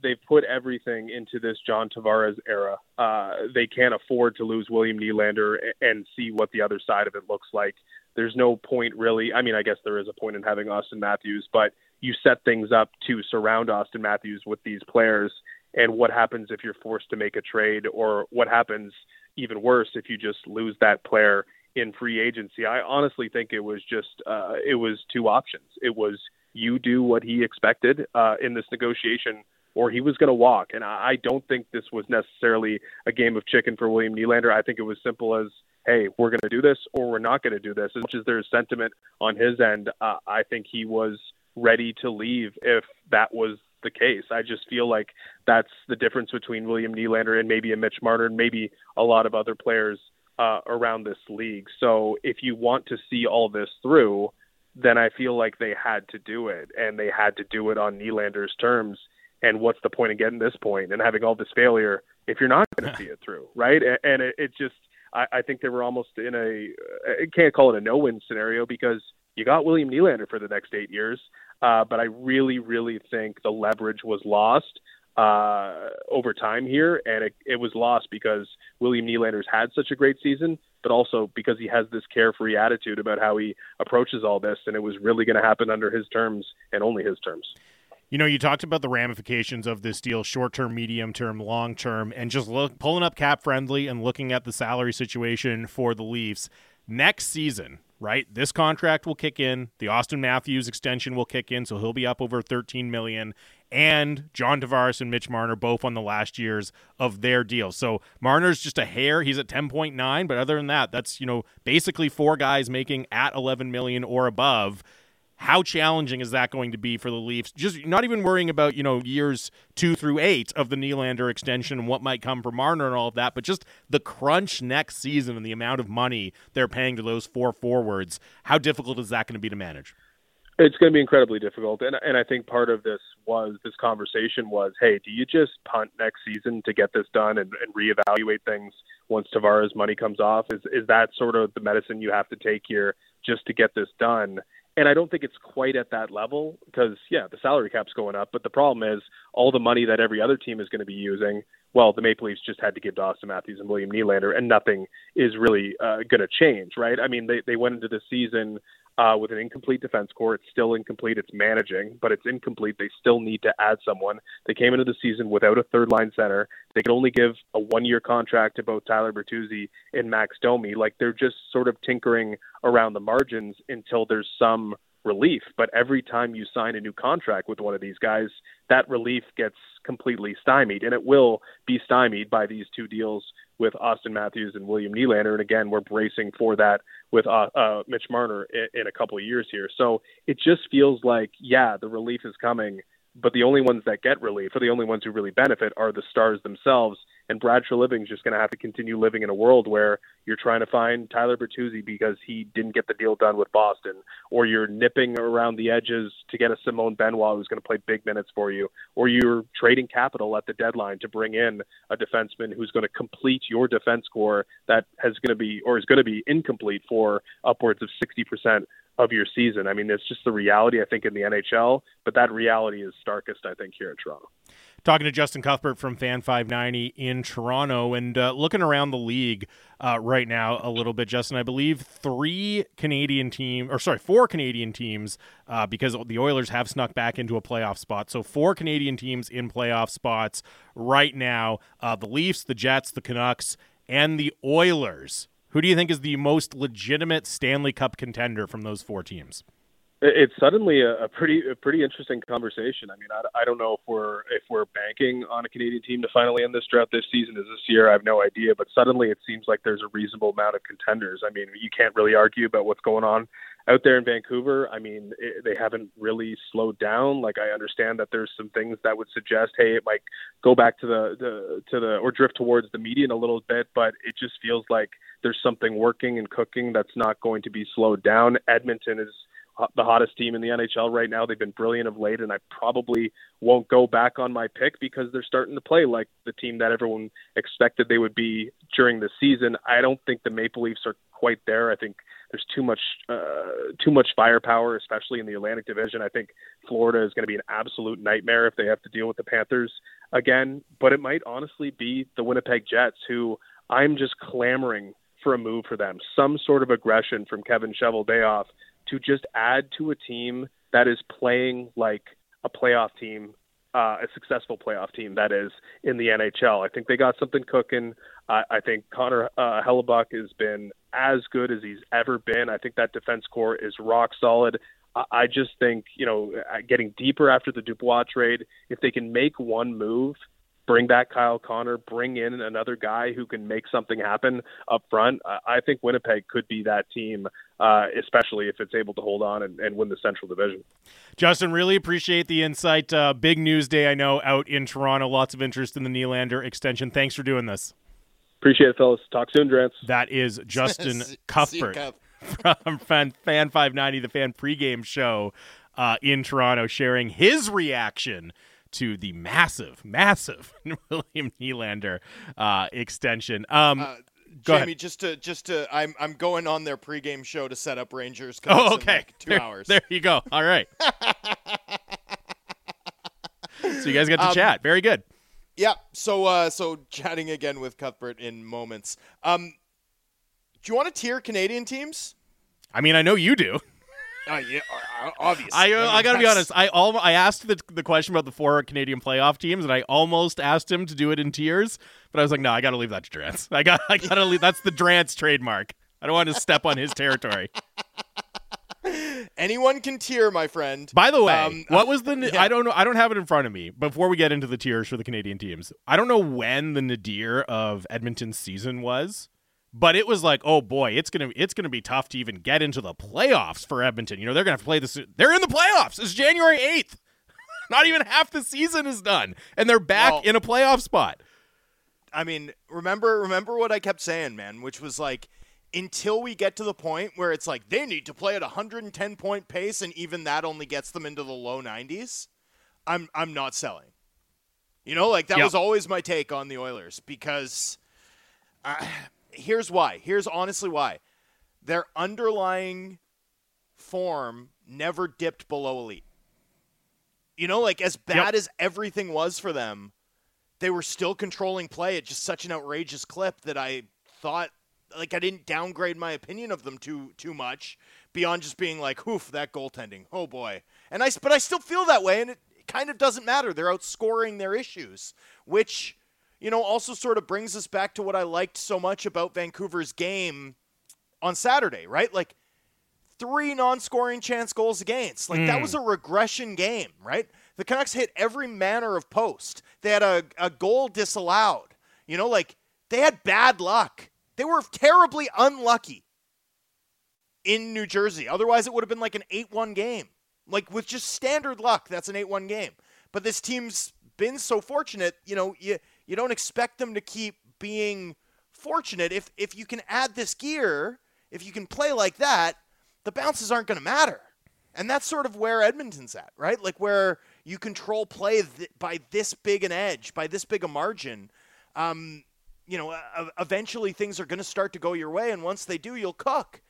Speaker 5: they've put everything into this John Tavares era. Uh, they can't afford to lose William Nylander and see what the other side of it looks like. There's no point really. I mean, I guess there is a point in having Auston Matthews, but you set things up to surround Auston Matthews with these players. And what happens if you're forced to make a trade, or what happens even worse if you just lose that player in free agency? I honestly think it was just uh, it was two options. It was you do what he expected uh, in this negotiation or he was going to walk. And I don't think this was necessarily a game of chicken for William Nylander. I think it was simple as, hey, we're going to do this or we're not going to do this. As much as there's sentiment on his end, uh, I think he was ready to leave if that was the case. I just feel like that's the difference between William Nylander and maybe a Mitch Marner and maybe a lot of other players uh, around this league. So if you want to see all this through, then I feel like they had to do it, and they had to do it on Nylander's terms and what's the point of getting this point and having all this failure if you're not going to see it through, right? And, and it, it just, I, I think they were almost in a, I can't call it a no-win scenario because you got William Nylander for the next eight years, uh, but I really, really think the leverage was lost uh, over time here, and it, it was lost because William Nylander's had such a great season, but also because he has this carefree attitude about how he approaches all this, and it was really going to happen under his terms and only his terms.
Speaker 1: You know, you talked about the ramifications of this deal short term, medium term, long term, and just look, pulling up cap friendly and looking at the salary situation for the Leafs. Next season, right? This contract will kick in. The Auston Matthews extension will kick in, so he'll be up over 13 million. And John Tavares and Mitch Marner both on the last years of their deal. So Marner's just a hair. He's at 10.9, but other than that, that's you know basically four guys making at 11 million or above. How challenging is that going to be for the Leafs? Just not even worrying about, you know, years two through eight of the Nylander extension and what might come for Marner and all of that, but just the crunch next season and the amount of money they're paying to those four forwards. How difficult is that going to be to manage?
Speaker 5: It's going to be incredibly difficult, and and I think part of this was this conversation was, hey, do you just punt next season to get this done and, and reevaluate things once Tavares' money comes off? Is is that sort of the medicine you have to take here just to get this done? And I don't think it's quite at that level because, yeah, the salary cap's going up. But the problem is all the money that every other team is going to be using. Well, the Maple Leafs just had to give to Auston Matthews and William Nylander, and nothing is really uh, going to change, right? I mean, they, they went into the season uh, with an incomplete defense core. It's still incomplete. It's managing, but it's incomplete. They still need to add someone. They came into the season without a third line center. They could only give a one year contract to both Tyler Bertuzzi and Max Domi. Like they're just sort of tinkering around the margins until there's some relief. But every time you sign a new contract with one of these guys, that relief gets completely stymied, and it will be stymied by these two deals with Auston Matthews and William Nylander. And again, we're bracing for that with uh, uh, Mitch Marner in, in a couple of years here. So it just feels like, yeah, the relief is coming but the only ones that get relief, or the only ones who really benefit, are the stars themselves. And Brad Treliving's just going to have to continue living in a world where you're trying to find Tyler Bertuzzi because he didn't get the deal done with Boston, or you're nipping around the edges to get a Simon Benoit who's going to play big minutes for you, or you're trading capital at the deadline to bring in a defenseman who's going to complete your defense core that has going to be or is going to be incomplete for upwards of 60% of your season. I mean, it's just the reality, I think, in the NHL, but that reality is starkest, I think, here in Toronto.
Speaker 1: Talking to Justin Cuthbert from Fan 590 in Toronto and uh, looking around the league uh, right now a little bit, Justin. I believe three Canadian team, or sorry, four Canadian teams, uh, because the Oilers have snuck back into a playoff spot. So four Canadian teams in playoff spots right now: uh, the Leafs, the Jets, the Canucks, and the Oilers. Who do you think is the most legitimate Stanley Cup contender from those four teams?
Speaker 5: It's suddenly a, a pretty a pretty interesting conversation. I mean, I, I don't know if we're if we're banking on a Canadian team to finally end this drought this season as this year. I have no idea, but suddenly it seems like there's a reasonable amount of contenders. I mean, you can't really argue about what's going on out there in Vancouver, I mean, it, they haven't really slowed down. Like I understand that there's some things that would suggest, hey, it might go back to the, the to the or drift towards the median a little bit, but it just feels like there's something working and cooking that's not going to be slowed down. Edmonton is the hottest team in the NHL right now. They've been brilliant of late, and I probably won't go back on my pick because they're starting to play like the team that everyone expected they would be during the season. I don't think the Maple Leafs are quite there. I think there's too much uh, too much firepower, especially in the Atlantic Division. I think Florida is going to be an absolute nightmare if they have to deal with the Panthers again. But it might honestly be the Winnipeg Jets, who I'm just clamoring for a move for them, some sort of aggression from Kevin Cheveldayoff to just add to a team that is playing like a playoff team uh, a successful playoff team that is in the NHL. I think they got something cooking. Uh, I think Connor uh, Hellebuyck has been as good as he's ever been. I think that defense core is rock solid. I, I just think you know getting deeper after the Dubois trade, if they can make one move bring back Kyle Connor, bring in another guy who can make something happen up front. I think Winnipeg could be that team, uh, especially if it's able to hold on and, and, win the Central Division.
Speaker 1: Justin, really appreciate the insight. Uh, big news day, I know, out in Toronto. Lots of interest in the Nylander extension. Thanks for doing this.
Speaker 5: Appreciate it, fellas. Talk soon, Drance.
Speaker 1: That is Justin Cuthbert from Fan, Fan 590, the fan pregame show uh, in Toronto, sharing his reaction – to the massive, massive William Nylander uh, extension. Um, uh,
Speaker 3: Jamie, ahead. just to just to, I'm I'm going on their pregame show to set up Rangers.
Speaker 1: Oh, okay.
Speaker 3: Like two
Speaker 1: there,
Speaker 3: hours.
Speaker 1: There you go. All right. so you guys got to um, chat. Very good.
Speaker 3: Yeah. So uh, so chatting again with Cuthbert in moments. Um, do you want to tier Canadian teams?
Speaker 1: I mean, I know you do.
Speaker 3: Uh, yeah, uh, obviously.
Speaker 1: I, uh, I gotta be honest. I al- I asked the, the question about the four Canadian playoff teams, and I almost asked him to do it in tiers, but I was like, no, I gotta leave that to Drance. I got I gotta leave. That's the Drance trademark. I don't want to step on his territory.
Speaker 3: Anyone can tier, my friend.
Speaker 1: By the way,
Speaker 3: Um,
Speaker 1: what was the?
Speaker 3: yeah.
Speaker 1: I don't know. I don't have it in front of me. Before we get into the tiers for the Canadian teams, I don't know when the nadir of Edmonton's season was, but it was like, oh boy, it's gonna it's gonna be tough to even get into the playoffs for Edmonton. You know, they're gonna have to play this. They're in the playoffs. It's January eighth. Not even half the season is done, and they're back
Speaker 3: Well-
Speaker 1: in a playoff spot.
Speaker 3: I mean, remember remember what I kept saying, man, which was like until we get to the point where it's like they need to play at a 110 point pace and even that only gets them into the low 90s, I'm I'm not selling. You know, like that
Speaker 1: Yeah.
Speaker 3: was always my take on the Oilers because uh, here's why. Here's honestly why. Their underlying form never dipped below elite. You know, like as bad as everything was for them, they were still controlling play at just such an outrageous clip that I thought like I didn't downgrade my opinion of them too too much beyond just being like, "Oof, that goaltending. Oh boy." And I but I still feel that way and it kind of doesn't matter. They're outscoring their issues, which you know also sort of brings us back to what I liked so much about Vancouver's game on Saturday, right? Like three non-scoring chance goals against. Like that hmm. was a regression game, right? The Canucks hit every manner of post. They had a, a goal disallowed. You know, like they had bad luck. They were terribly unlucky in New Jersey. Otherwise, it would have been like an 8-1 game. Like with just standard luck, that's an 8-1 game. But this team's been so fortunate, you know, you you don't expect them to keep being fortunate if if you can add this gear, if you can play like that, the bounces aren't going to matter. And that's sort of where Edmonton's at, right? Like where you control play th- by this big an edge, by this big a margin. Um, you know, uh, eventually things are going to start to go your way, and once they do, you'll cook.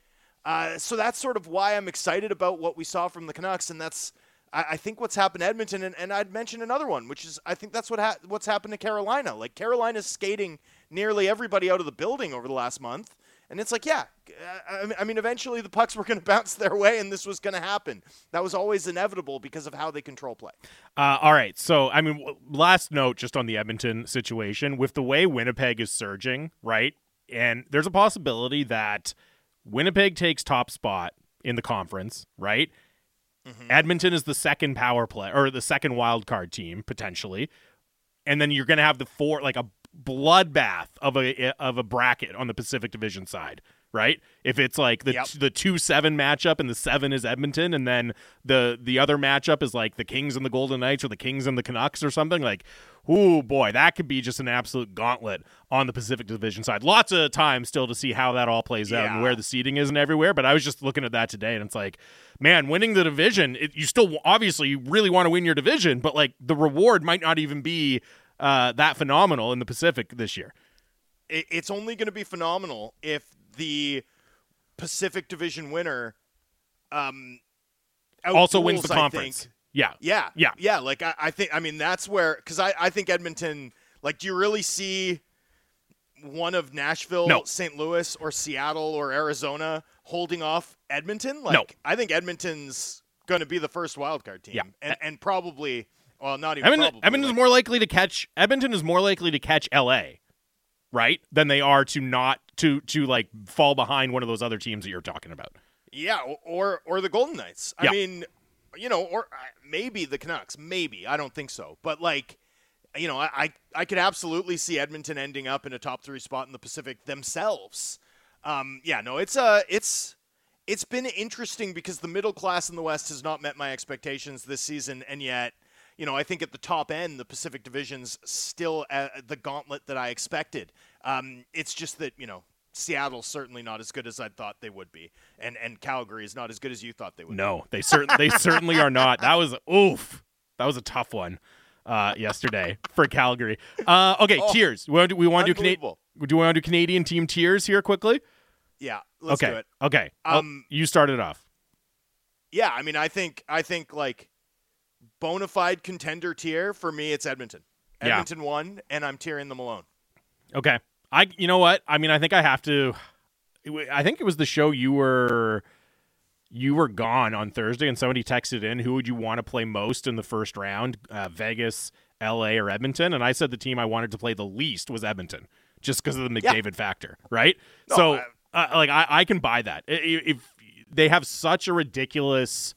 Speaker 3: Uh, so that's sort of why I'm excited about what we saw from the Canucks, and that's I, I think what's happened to Edmonton, and, and I'd mention another one, which is I think that's what ha- what's happened to Carolina. Like Carolina's skating nearly everybody out of the building over the last month, and it's like, yeah, uh, I mean- eventually the pucks were going to bounce their way, and this was going to happen. That was always inevitable because of how they control play.
Speaker 1: Uh, all right. So, I mean, last note just on the Edmonton situation with the way Winnipeg is surging, right? And there's a possibility that Winnipeg takes top spot in the conference, right? Mm-hmm. Edmonton is the second power play or the second wild card team potentially, and then you're going to have the four like a bloodbath of a of a bracket on the Pacific Division side, right? If it's like the
Speaker 3: Yep.
Speaker 1: the two seven matchup and the seven is Edmonton, and then the the other matchup is like the Kings and the Golden Knights or the Kings and the Canucks or something like. Oh boy, that could be just an absolute gauntlet on the Pacific Division side. Lots of time still to see how that all plays out and where the seating is and everywhere. But I was just looking at that today, and it's like, man, winning the division, it, you still obviously you really want to win your division, but like the reward might not even be uh, that phenomenal in the Pacific this year.
Speaker 3: it's only going to be phenomenal if the Pacific Division winner um,
Speaker 1: Also wins the conference. Yeah,
Speaker 3: Yeah,
Speaker 1: Yeah.
Speaker 3: yeah. Like I, I think, I mean, that's where because I, I think Edmonton. Like, do you really see one of Nashville,
Speaker 1: No.
Speaker 3: St. Louis, or Seattle or Arizona holding off Edmonton? Like,
Speaker 1: No.
Speaker 3: I think Edmonton's going to be the first wild card team,
Speaker 1: Yeah.
Speaker 3: and, and probably, well, not even
Speaker 1: Edmonton,
Speaker 3: probably.
Speaker 1: Edmonton's
Speaker 3: like-
Speaker 1: more likely to catch Edmonton is more likely to catch LA, right? Than they are to not to to like fall behind one of those other teams that you're talking about.
Speaker 3: Yeah, or or the Golden Knights. I
Speaker 1: Yeah.
Speaker 3: mean, you know, or uh, maybe the Canucks. Maybe I don't think so, but like, you know, I I, I could absolutely see Edmonton ending up in a top three spot in the Pacific themselves. Um, yeah, no, it's uh, it's it's been interesting because the middle class in the West has not met my expectations this season, and yet. You know, I think at the top end, the Pacific Division's still uh, the gauntlet that I expected. Um, it's just that you know Seattle's certainly not as good as I thought they would be, and and Calgary is not as good as you thought they would. Be.
Speaker 1: No, they certain they certainly are not. That was oof. That was a tough one uh, yesterday for Calgary. Uh, okay,
Speaker 3: Oh,
Speaker 1: tiers. We want to, we want to do Canadian. Do we want to do Canadian team tiers here quickly?
Speaker 3: Yeah, let's
Speaker 1: okay.
Speaker 3: do it.
Speaker 1: Okay. I'll-
Speaker 3: Um,
Speaker 1: you started off.
Speaker 3: Yeah, I mean, I think I think like bona fide contender tier for me, it's Edmonton.
Speaker 1: Yeah.
Speaker 3: Edmonton won, and I'm tearing them alone.
Speaker 1: Okay. I you know what? I mean, I think I have to I think it was the show you were you were gone on Thursday and somebody texted in who would you want to play most in the first round? Uh, Vegas, LA or Edmonton? And I said the team I wanted to play the least was Edmonton just because of the
Speaker 3: Yeah.
Speaker 1: McDavid factor, right?
Speaker 3: No,
Speaker 1: so
Speaker 3: I-
Speaker 1: Uh, like I, I can buy that if they have such a ridiculous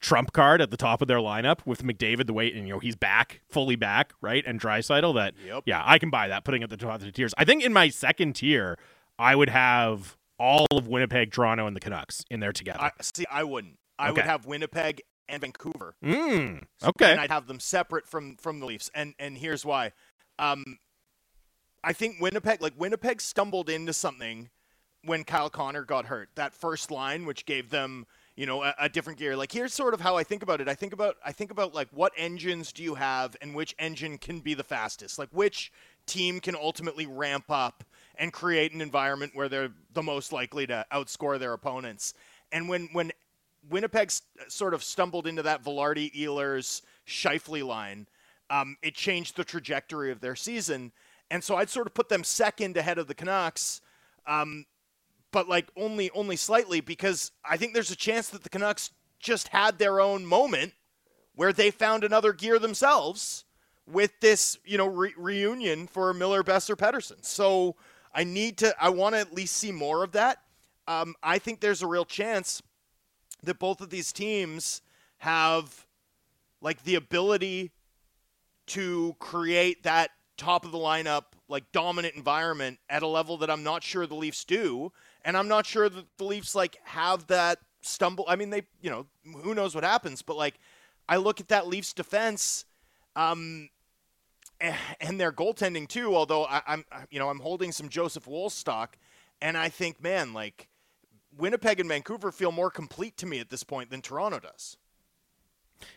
Speaker 1: trump card at the top of their lineup with McDavid the way and you know he's back fully back right and Draisaitl that
Speaker 3: Yep.
Speaker 1: yeah I can buy that putting at the top of the tiers. I think in my second tier I would have all of Winnipeg, Toronto, and the Canucks in there together.
Speaker 3: I, see, I wouldn't. I would have Winnipeg and Vancouver.
Speaker 1: mm, okay.
Speaker 3: and I'd have them separate from from the Leafs. And and here's why. Um, I think Winnipeg, like Winnipeg, stumbled into something when Kyle Connor got hurt. That first line, which gave them, you know, a, a different gear. Like here's sort of how I think about it. I think about I think about like what engines do you have, and which engine can be the fastest. Like which team can ultimately ramp up and create an environment where they're the most likely to outscore their opponents. And when when Winnipeg s- sort of stumbled into that Vilardi, Ehlers, Scheifele line. Um, it changed the trajectory of their season, and so I'd sort of put them second ahead of the Canucks, um, but like only only slightly because I think there's a chance that the Canucks just had their own moment where they found another gear themselves with this you know re- reunion for Miller, Boeser, Pettersson. So I need to I want to at least see more of that. Um, I think there's a real chance that both of these teams have like the ability to create that top of the lineup like dominant environment at a level that I'm not sure the Leafs do and I'm not sure that the Leafs like have that stumble I mean they you know who knows what happens but like I look at that Leafs defense um and their goaltending too although I, I'm you know I'm holding some Joseph Woll stock and I think man like Winnipeg and Vancouver feel more complete to me at this point than Toronto does.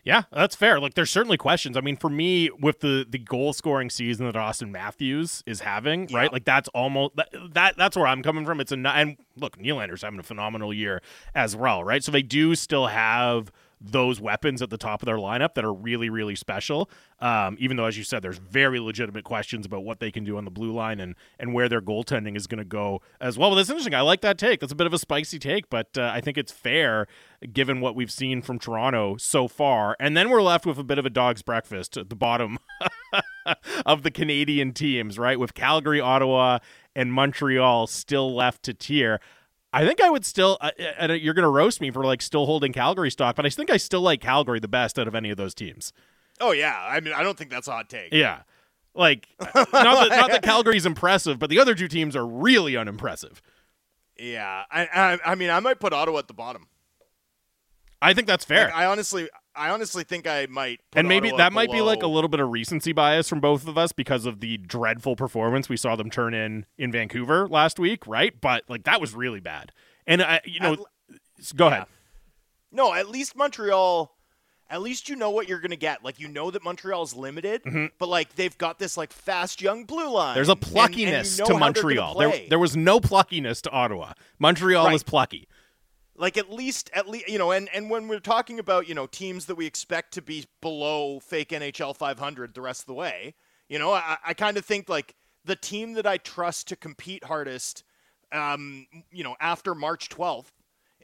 Speaker 1: Yeah, that's fair. Like, there's certainly questions. I mean, for me, with the the goal scoring season that Auston Matthews is having,
Speaker 3: Yeah.
Speaker 1: right? Like, that's almost that, that. That's where I'm coming from. It's a and look, Nylander's having a phenomenal year as well, right? So they do still have those weapons at the top of their lineup that are really, really special. Um, even though, as you said, there's very legitimate questions about what they can do on the blue line and and where their goaltending is going to go as well. But that's interesting. I like that take. That's a bit of a spicy take, but uh, I think it's fair given what we've seen from Toronto so far. And then we're left with a bit of a dog's breakfast at the bottom of the Canadian teams, right? With Calgary, Ottawa, and Montreal still left to tier. I think I would still, uh, uh and uh, you're going to roast me for like still holding Calgary stock, but I think I still like Calgary the best out of any of those teams.
Speaker 3: Oh yeah, I mean I don't think that's a hot take.
Speaker 1: Yeah. Like, uh, not that, not that Calgary's impressive, but the other two teams are really unimpressive.
Speaker 3: Yeah, I, I I mean I might put Ottawa at the bottom.
Speaker 1: I think that's fair.
Speaker 3: Like, I honestly I honestly think I might.
Speaker 1: And maybe
Speaker 3: Ottawa
Speaker 1: that might be like a little bit of recency bias from both of us because of the dreadful performance we saw them turn in in Vancouver last week, right? But like that was really bad. And I, you know, go ahead.
Speaker 3: No, at least Montreal. At least you know what you're gonna get. Like you know that Montreal's limited, but like they've got this like fast young blue line.
Speaker 1: Mm-hmm. There's a
Speaker 3: and- and
Speaker 1: pluckiness
Speaker 3: you know
Speaker 1: to
Speaker 3: how they're gonna
Speaker 1: Montreal. There, there was no pluckiness to Ottawa. Montreal
Speaker 3: Right.
Speaker 1: was plucky.
Speaker 3: Like at least at least you know and and when we're talking about you know teams that we expect to be below fake nhl 500 the rest of the way you know i, I kind of think like the team that i trust to compete hardest um you know after march 12th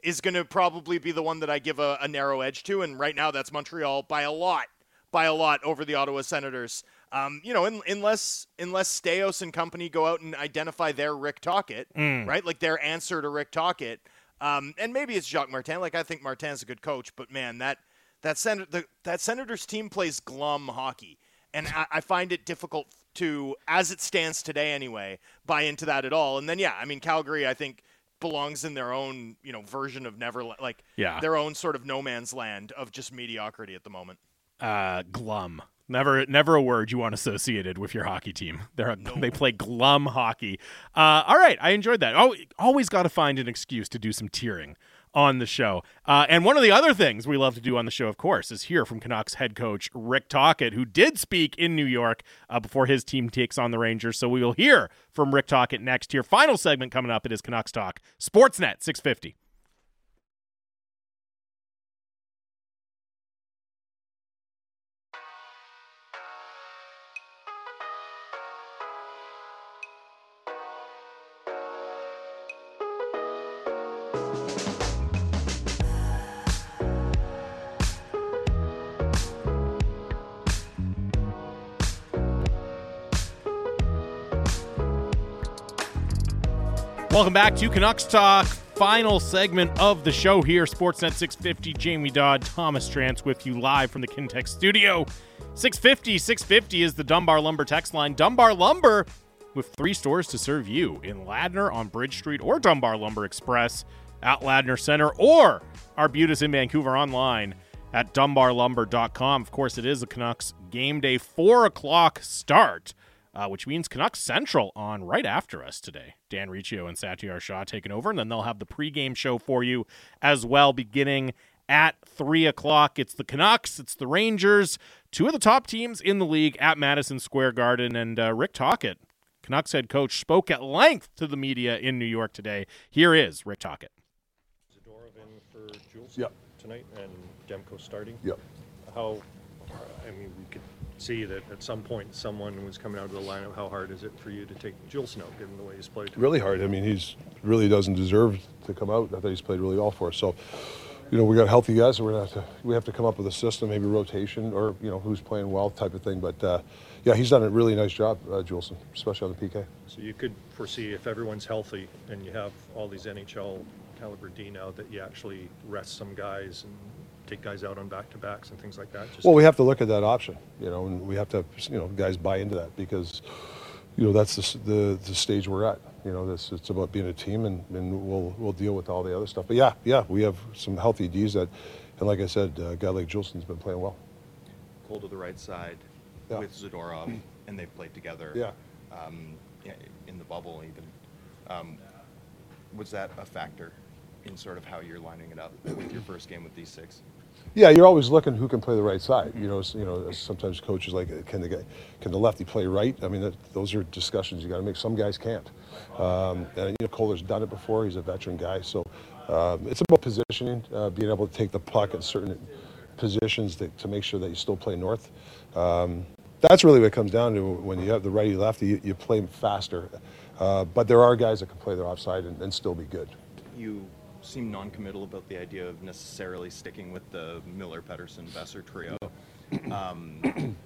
Speaker 3: is going to probably be the one that i give a, a narrow edge to and right now that's montreal by a lot by a lot over the ottawa senators um, you know, in, unless unless Staios and company go out and identify their Rick Tocchet, right? Like their answer to Rick Tocchet, um, and maybe it's Jacques Martin. Like I think Martin's a good coach, but man, that that sen- the, that Senators team plays glum hockey, and I, I find it difficult to, as it stands today anyway, buy into that at all. And then yeah, I mean Calgary, I think belongs in their own you know version of never like
Speaker 1: Yeah.
Speaker 3: their own sort of no man's land of just mediocrity at the moment.
Speaker 1: Uh, glum. Never, never a word you want associated with your hockey team. They're they play glum hockey. Uh, all right, I enjoyed that. Oh, always got to find an excuse to do some tearing on the show. Uh, and one of the other things we love to do on the show, of course, is hear from Canucks head coach Rick Tocchet, who did speak in New York uh, before his team takes on the Rangers. So we will hear from Rick Tocchet next. Here, final segment coming up. It is Canucks Talk, Sportsnet 650. Welcome back to Canucks Talk. Final segment of the show here. Sportsnet 650. Jamie Dodd, Thomas Drance with you live from the Kintec studio. 650 650 is the Dunbar Lumber text line. Dunbar Lumber with three stores to serve you in Ladner on Bridge Street or Dunbar Lumber Express at Ladner Center or Arbutus in Vancouver online at dunbarlumber.com. Of course, it is the Canucks game day, 4 o'clock start uh, which means Canucks Central on right after us today. Dan Riccio and Satiar Shah taking over, and then they'll have the pregame show for you as well, beginning at 3 o'clock. It's the Canucks, it's the Rangers, two of the top teams in the league at Madison Square Garden, and uh, Rick Tocchet, Canucks head coach, spoke at length to the media in New York today. Here is Rick Tocchet.
Speaker 6: Zadorov in for Jules
Speaker 7: Yep.
Speaker 6: tonight and Demko starting.
Speaker 7: Yep.
Speaker 6: How, I mean, we could see that at some point someone was coming out of the lineup. How hard is it for you to take Juulsen, given the way he's played?
Speaker 7: Really hard. I mean, he's really doesn't deserve to come out. I thought he's played really well for us. So, you know, we got healthy guys, so we're gonna have to we have to come up with a system, maybe rotation or you know who's playing well type of thing. But uh, yeah, he's done a really nice job, uh, Juulsen, especially on the PK.
Speaker 6: So you could foresee if everyone's healthy and you have all these NHL caliber D now that you actually rest some guys and take guys out on back to backs and things like that. Just
Speaker 7: Well, we have to look at that option, you know, and we have to you know guys buy into that because you know that's the the, the stage we're at. You know, this it's about being a team, and, and we'll we'll deal with all the other stuff. But yeah, yeah, we have some healthy D's that, and like I said, uh, a guy like Juulsen's been playing well.
Speaker 8: Cole to the right side
Speaker 7: Yeah.
Speaker 8: with Zadorov, and they've played together.
Speaker 7: Yeah.
Speaker 8: Um, in the bubble, even. Um, was that a factor in sort of how you're lining it up with your first game with these six?
Speaker 7: Yeah, you're always looking who can play the right side. You know, you know. Sometimes coaches like, can the guy, can the lefty play right? I mean, that, those are discussions you got to make. Some guys can't. Um, and you know, Kohler's done it before. He's a veteran guy, so um, it's about positioning, uh, being able to take the puck at certain positions to, to make sure that you still play north. Um, that's really what it comes down to when you have the righty lefty. You, you play faster, uh, but there are guys that can play the offside and, and still be good.
Speaker 8: You seem non-committal about the idea of necessarily sticking with the Miller, Pettersson, Boeser trio um,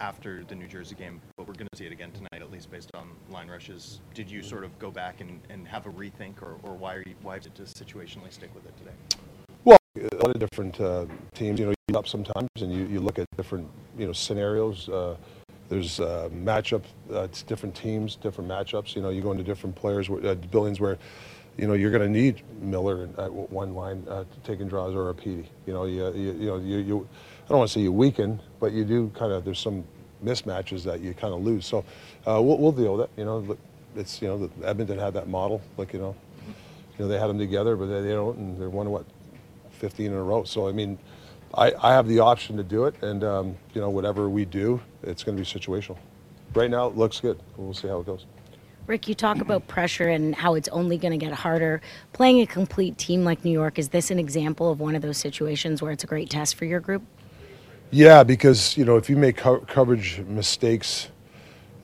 Speaker 8: after the New Jersey game, but we're going to see it again tonight, at least based on line rushes. Did you sort of go back and, and have a rethink, or, or why are you, why did you situationally stick with it today?
Speaker 7: Well, a lot of different uh, teams, you know, you up sometimes and you, you look at different, you know, scenarios. Uh, there's uh, matchup, uh, it's different teams, different matchups. You know, you go into different players, where- uh, buildings where, you know, you're going to need Miller at one line uh, taking draws or a PD. You know, you, you, you know, you, you, I don't want to say you weaken, but you do kind of, there's some mismatches that you kind of lose. So uh, we'll, we'll deal with it. You know, it's, you know, Edmonton had that model, like, you know, you know, they had them together, but they, they don't, and they're one, what, 15 in a row. So, I mean, I, I have the option to do it, and, um, you know, whatever we do, it's going to be situational. Right now, it looks good. We'll see how it goes.
Speaker 9: Rick, you talk about pressure and how it's only going to get harder. Playing a complete team like New York, is this an example of one of those situations where it's a great test for your group?
Speaker 7: Yeah, because you know if you make co- coverage mistakes,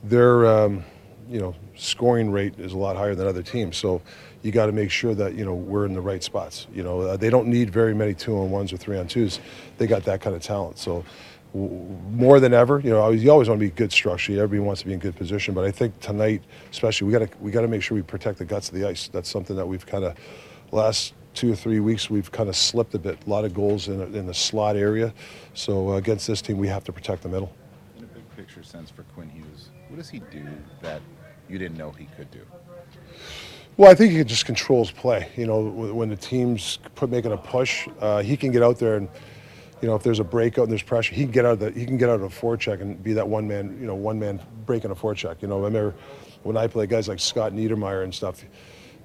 Speaker 7: their um, you know scoring rate is a lot higher than other teams. So you got to make sure that you know we're in the right spots. You know uh, they don't need very many two on ones or three on twos. They got that kind of talent. So more than ever, you know always, you always want to be good structure. Everybody wants to be in good position. But I think tonight, especially, we got to we got to make sure we protect the guts of the ice. That's something that we've kind of last two or three weeks we've kind of slipped a bit. A lot of goals in, in the slot area. So uh, against this team, we have to protect the middle.
Speaker 10: In a big picture sense for Quinn Hughes, what does he do that you didn't know he could do?
Speaker 7: Well, I think he just controls play. You know, when the team's put making a push, uh, he can get out there and, you know, if there's a breakout and there's pressure, he can get out of the he can get out of a forecheck and be that one man, you know, one man breaking a forecheck. You know, I remember when I played guys like Scott Niedermayer and stuff.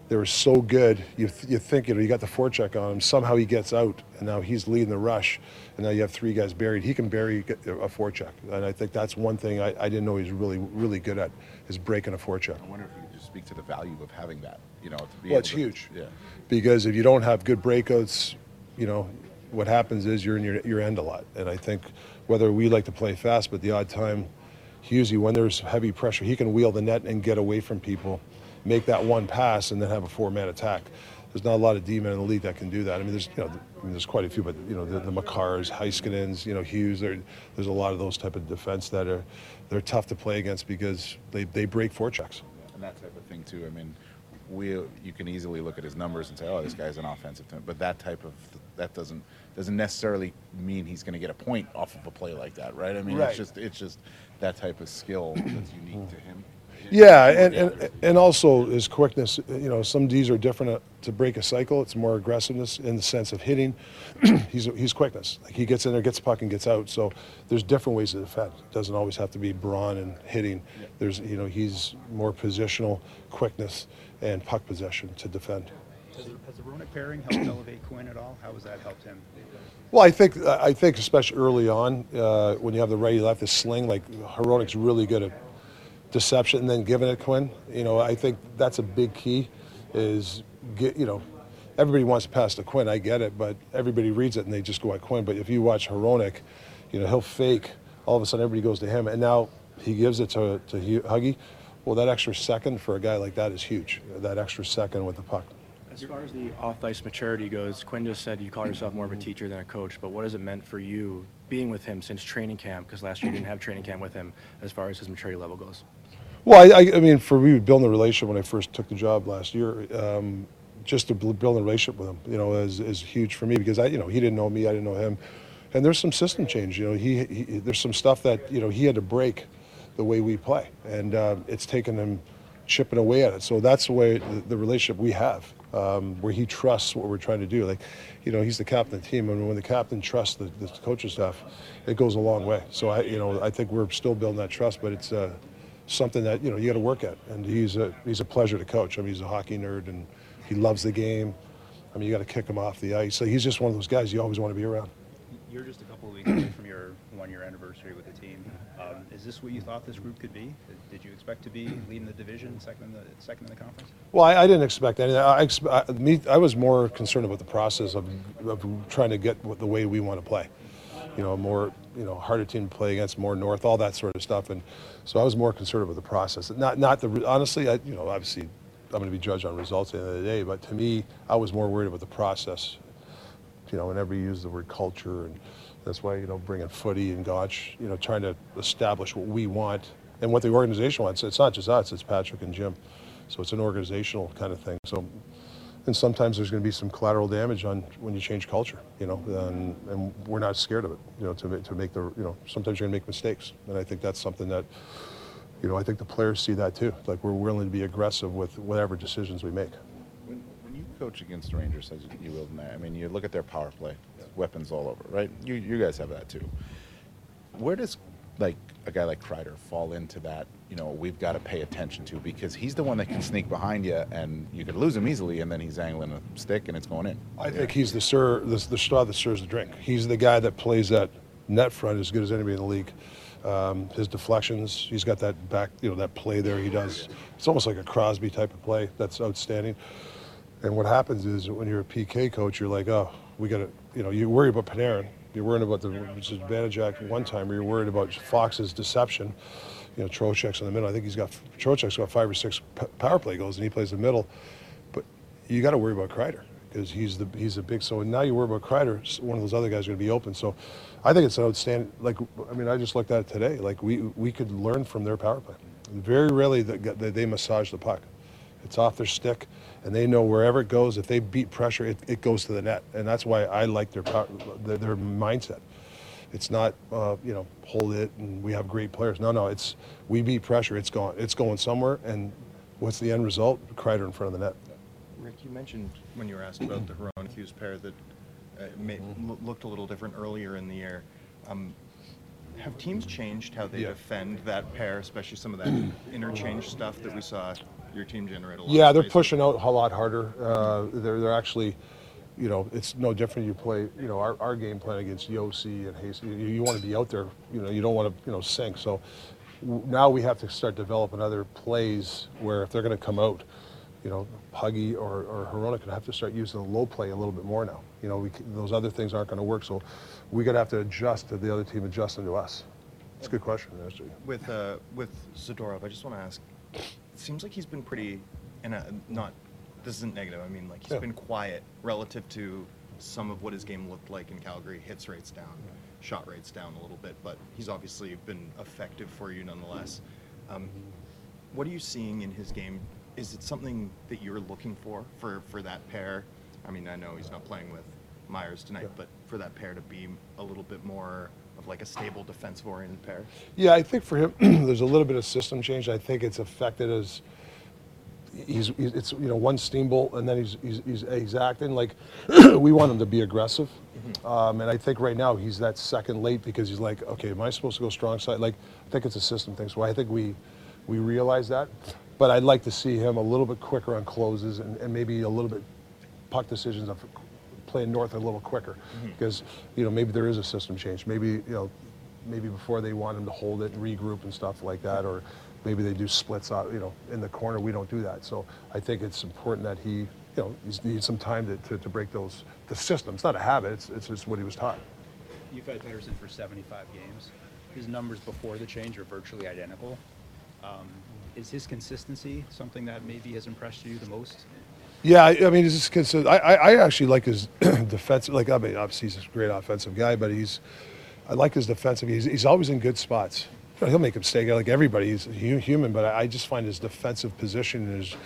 Speaker 7: They were so good. You, th- you think you know you got the forecheck on him. Somehow he gets out, and now he's leading the rush. And now you have three guys buried. He can bury a forecheck, and I think that's one thing I, I didn't know he was really really good at is breaking a forecheck.
Speaker 10: I wonder if you could just speak to the value of having that. You know, to be
Speaker 7: Well, it's
Speaker 10: to-
Speaker 7: huge.
Speaker 10: Yeah.
Speaker 7: because if you don't have good breakouts, you know, what happens is you're in your, your end a lot. And I think whether we like to play fast, but the odd time, Hughesy, when there's heavy pressure, he can wheel the net and get away from people, make that one pass, and then have a four-man attack. There's not a lot of D-men in the league that can do that. I mean, there's you know, I mean, there's quite a few, but you know, the, the Makars, Heiskanens, you know, Hughes. There, there's a lot of those type of defense that are they're tough to play against because they, they break forechecks.
Speaker 10: And that type of thing too. I mean, we you can easily look at his numbers and say, oh, this guy's an offensive team. But that type of that doesn't doesn't necessarily mean he's going to get a point off of a play like that, right? I mean,
Speaker 7: Right.
Speaker 10: it's just it's just that type of skill that's unique to him.
Speaker 7: Yeah, and, and and also his quickness. You know, some D's are different uh, to break a cycle. It's more aggressiveness in the sense of hitting. he's he's quickness. Like he gets in there, gets the puck, and gets out. So there's different ways to defend. It doesn't always have to be brawn and hitting. There's you know he's more positional, quickness, and puck possession to defend.
Speaker 11: Has the, has the Hronek pairing helped elevate Quinn at all? How has that helped him?
Speaker 7: Well, I think I think especially early on uh, when you have the righty lefty sling, like Hronek's really good at deception and then giving it Quinn. You know, I think that's a big key. Is get you know, everybody wants to pass to Quinn. I get it, but everybody reads it and they just go at Quinn. But if you watch Heronic, you know he'll fake. All of a sudden, everybody goes to him, and now he gives it to to Huggy. Well, that extra second for a guy like that is huge. That extra second with the puck.
Speaker 12: As far as the off-ice maturity goes, Quinn just said you call yourself more of a teacher than a coach, but what has it meant for you being with him since training camp? Because last year you didn't have training camp with him as far as his maturity level goes.
Speaker 7: Well, I, I, mean, for me, building a relationship when I first took the job last year, um, just to build a relationship with him, you know, is, is huge for me because I, you know, he didn't know me, I didn't know him, and there's some system change. You know, he, he there's some stuff that you know he had to break the way we play, and uh, it's taken him chipping away at it. So that's the way the, the relationship we have, um, where he trusts what we're trying to do. Like, you know, he's the captain of the team, and when the captain trusts the, the coaching staff, it goes a long way. So I, you know, I think we're still building that trust, but it's. Uh, something that you know you got to work at. And he's a he's a pleasure to coach. I mean, he's a hockey nerd and he loves the game. I mean, you got to kick him off the ice. So he's just one of those guys you always want to be around.
Speaker 11: You're just a couple of weeks away from your one-year anniversary with the is this what you thought this group could be? Did you expect to be leading the division, second in the second in the conference?
Speaker 7: Well, I, I didn't expect anything. I, I, me, I was more concerned about the process of, of trying to get the way we want to play. You know, more, you know, harder team to play against, more north, all that sort of stuff. And so I was more concerned with the process. Not, not the, honestly, I, you know, obviously I'm going to be judged on results at the end of the day, but to me, I was more worried about the process. You know, whenever you use the word culture, and that's why, you know, bringing footy and Gotch, you know, trying to establish what we want and what the organization wants. It's not just us, it's Patrick and Jim. So it's an organizational kind of thing. So, and sometimes there's going to be some collateral damage on when you change culture, you know, and, and we're not scared of it, you know, to, ma- to make the, you know, sometimes you're going to make mistakes. And I think that's something that, you know, I think the players see that too. Like we're willing to be aggressive with whatever decisions we make.
Speaker 10: When, when you coach against the Rangers, as you will tonight, I mean, you look at their power play, weapons all over, right? You you guys have that too. Where does like a guy like Kreider fall into that? You know, we've got to pay attention to because he's the one that can sneak behind you, and you could lose him easily, and then he's angling a stick and it's going in.
Speaker 7: I think he's the sir, the, the straw that stirs the drink. He's the guy that plays that net front as good as anybody in the league. Um, his deflections, he's got that back, you know, that play there. He does. It's almost like a Crosby type of play. That's outstanding. And what happens is when you're a PK coach, you're like, oh, we got to, you know, you worry about Panarin. You're worried about the advantage act one time, or you're worried about Fox's deception. You know, Trocheck's in the middle. I think he's got Trocheck's got five or six p- power play goals, and he plays the middle. But you got to worry about Kreider because he's the he's a big. So now you worry about Kreider. One of those other guys going to be open. So I think it's an outstanding. Like I mean, I just looked at it today. Like we we could learn from their power play. Very rarely that they massage the puck. It's off their stick, and they know wherever it goes. If they beat pressure, it, it goes to the net, and that's why I like their their, their mindset. It's not uh, you know hold it and we have great players. No, no, it's we beat pressure. It's going it's going somewhere, and what's the end result? Kreider in front of the net.
Speaker 8: Rick, you mentioned when you were asked about the Hronek Hughes pair that uh, may, lo- looked a little different earlier in the year. Um, have teams changed how they
Speaker 7: Yeah.
Speaker 8: defend that pair, especially some of that interchange stuff that we saw your team generate a lot?
Speaker 7: Yeah, they're pushing out a lot harder. Uh, they're they're actually, you know, it's no different. You play, you know, our, our game plan against Josi and Hayes. You, you want to be out there. You know, you don't want to, you know, sink. So now we have to start developing other plays where if they're going to come out, you know, Huggy or or Hronek can have to start using the low play a little bit more now. You know, we, those other things aren't going to work. So we got to have to adjust to the other team adjusting to us. It's a good question, actually.
Speaker 8: With uh, with Zadorov, I just want to ask. It seems like he's been pretty, and uh, not. This isn't negative. I mean, like he's
Speaker 7: Yeah.
Speaker 8: been quiet relative to some of what his game looked like in Calgary. Hits rates down, shot rates down a little bit, but he's obviously been effective for you nonetheless. Um, what are you seeing in his game is it something that you're looking for for for that pair? I mean, I know he's not playing with Myers tonight, but for that pair to be a little bit more of like a stable defensive oriented pair.
Speaker 7: Yeah, I think for him, there's a little bit of system change. I think it's affected as he's, he's it's you know one steamboat and then he's he's he's, he's acting like we want him to be aggressive. Um, and I think right now he's that second late because he's like, okay, am I supposed to go strong side? Like, I think it's a system thing. So I think we we realize that. But I'd like to see him a little bit quicker on closes and, and maybe a little bit puck decisions of playing north a little quicker because you know maybe there is a system change. Maybe you know maybe before they want him to hold it and regroup and stuff like that, or maybe they do splits out you know in the corner. We don't do that. So I think it's important that he you know he needs some time to, to, to break those the system. It's not a habit. It's it's just what he was taught.
Speaker 11: You've had Pedersen for 75 games. His numbers before the change are virtually identical. Um, is his consistency something that maybe has impressed you the most?
Speaker 7: Yeah, I, mean, he's just. I, I, I actually like his defensive. Like, I mean, obviously he's a great offensive guy, but he's, I like his defensive. He's, he's always in good spots. He'll make a mistake like everybody. He's human, but I, I just find his defensive position is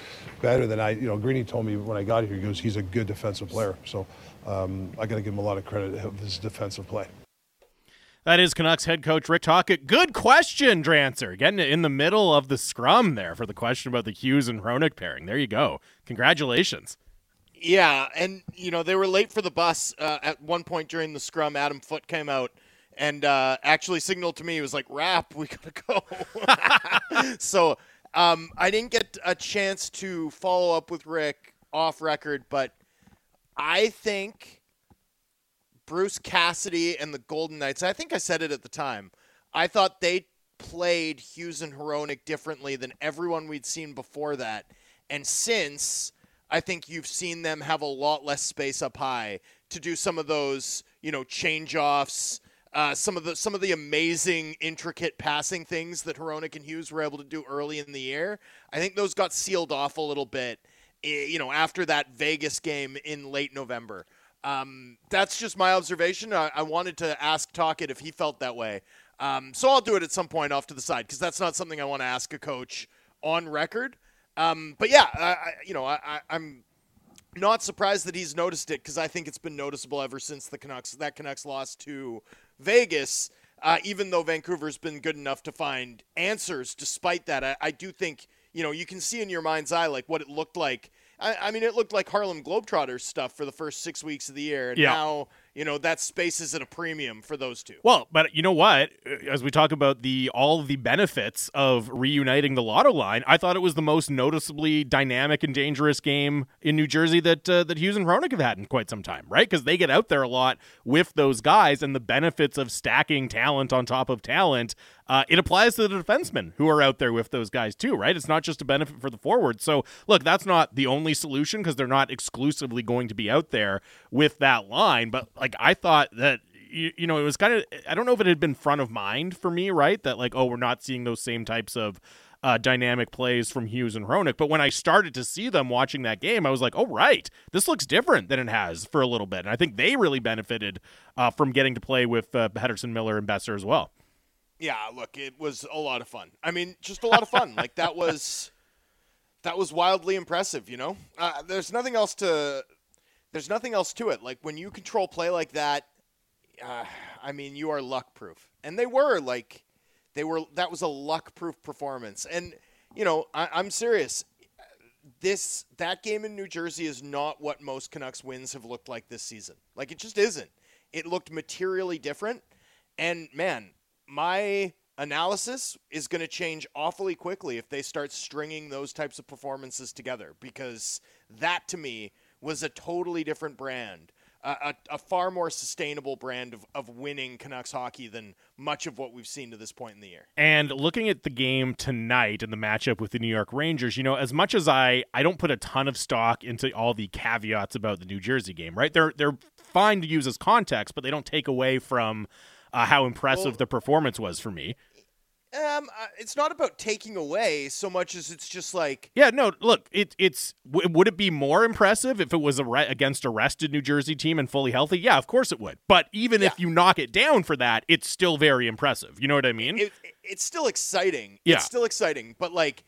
Speaker 7: better than I. You know, Greeny told me when I got here, he goes, he's a good defensive player. So um, I got to give him a lot of credit of his defensive play.
Speaker 1: That is Canucks head coach Rick Tocchet. Good question, Drancer. Getting it in the middle of the scrum there for the question about the Hughes and Hronek pairing. There you go. Congratulations.
Speaker 3: Yeah, and you know they were late for the bus uh, at one point during the scrum. Adam Foote came out and uh, actually signaled to me. He was like, "Rap, we gotta go." so um, I didn't get a chance to follow up with Rick off record, but I think Bruce Cassidy and the Golden Knights. I think I said it at the time. I thought they played Hughes and Hronek differently than everyone we'd seen before that, and since. I think you've seen them have a lot less space up high to do some of those, you know, change offs, uh, some of the some of the amazing intricate passing things that Hronek and Hughes were able to do early in the year. I think those got sealed off a little bit, eh, you know, after that Vegas game in late November. Um, that's just my observation. I, I wanted to ask Tocchet if he felt that way. Um, so I'll do it at some point off to the side because that's not something I want to ask a coach on record. Um, but yeah, I, I, you know, I, I'm not surprised that he's noticed it because I think it's been noticeable ever since the Canucks that Canucks lost to Vegas. Uh, even though Vancouver's been good enough to find answers, despite that, I, I do think you know you can see in your mind's eye like what it looked like. I, I mean, it looked like Harlem Globetrotters stuff for the first six weeks of the year, and
Speaker 1: Yeah.
Speaker 3: now you know that space is at a premium for those two.
Speaker 1: Well, but you know what? As we talk about the all the benefits of reuniting the Lotto line, I thought it was the most noticeably dynamic and dangerous game in New Jersey that uh, that Hughes and Hronek have had in quite some time, right? Because they get out there a lot with those guys, and the benefits of stacking talent on top of talent. Uh, it applies to the defensemen who are out there with those guys too, right? It's not just a benefit for the forwards. So, look, that's not the only solution because they're not exclusively going to be out there with that line. But like, I thought that you, you know, it was kind of, I don't know if it had been front of mind for me, right? That like, oh, we're not seeing those same types of uh, dynamic plays from Hughes and Hronek. But when I started to see them watching that game, I was like, oh, right, this looks different than it has for a little bit. And I think they really benefited uh, from getting to play with uh, Miller, and Boeser as well.
Speaker 3: Yeah, look, it was a lot of fun. I mean, just a lot of fun. like that was that was wildly impressive. You know, uh, there's nothing else to there's nothing else to it. Like when you control play like that, uh, I mean, you are luck proof, and they were like they were. That was a luck proof performance, and you know, I, I'm serious. This that game in New Jersey is not what most Canucks wins have looked like this season. Like it just isn't. It looked materially different, and man, my analysis is going to change awfully quickly if they start stringing those types of performances together because that to me was a totally different brand a, a, far more sustainable brand of, of winning Canucks hockey than much of what we've seen to this point in the year.
Speaker 1: And looking at the game tonight and the matchup with the New York Rangers, you know, as much as I I don't put a ton of stock into all the caveats about the New Jersey game, right? They're they're fine to use as context, but they don't take away from uh, how impressive
Speaker 3: Well-
Speaker 1: the performance was for me.
Speaker 3: Um, uh, it's not about taking away so much as it's just like
Speaker 1: Yeah, no, look, it, it's w- would it be more impressive if it was a re- against a rested New Jersey team and fully healthy? Yeah, of course it would. But even if you knock it down for that, it's still very impressive. You know what I mean?
Speaker 3: it, it's still exciting.
Speaker 1: Yeah.
Speaker 3: It's still exciting, but like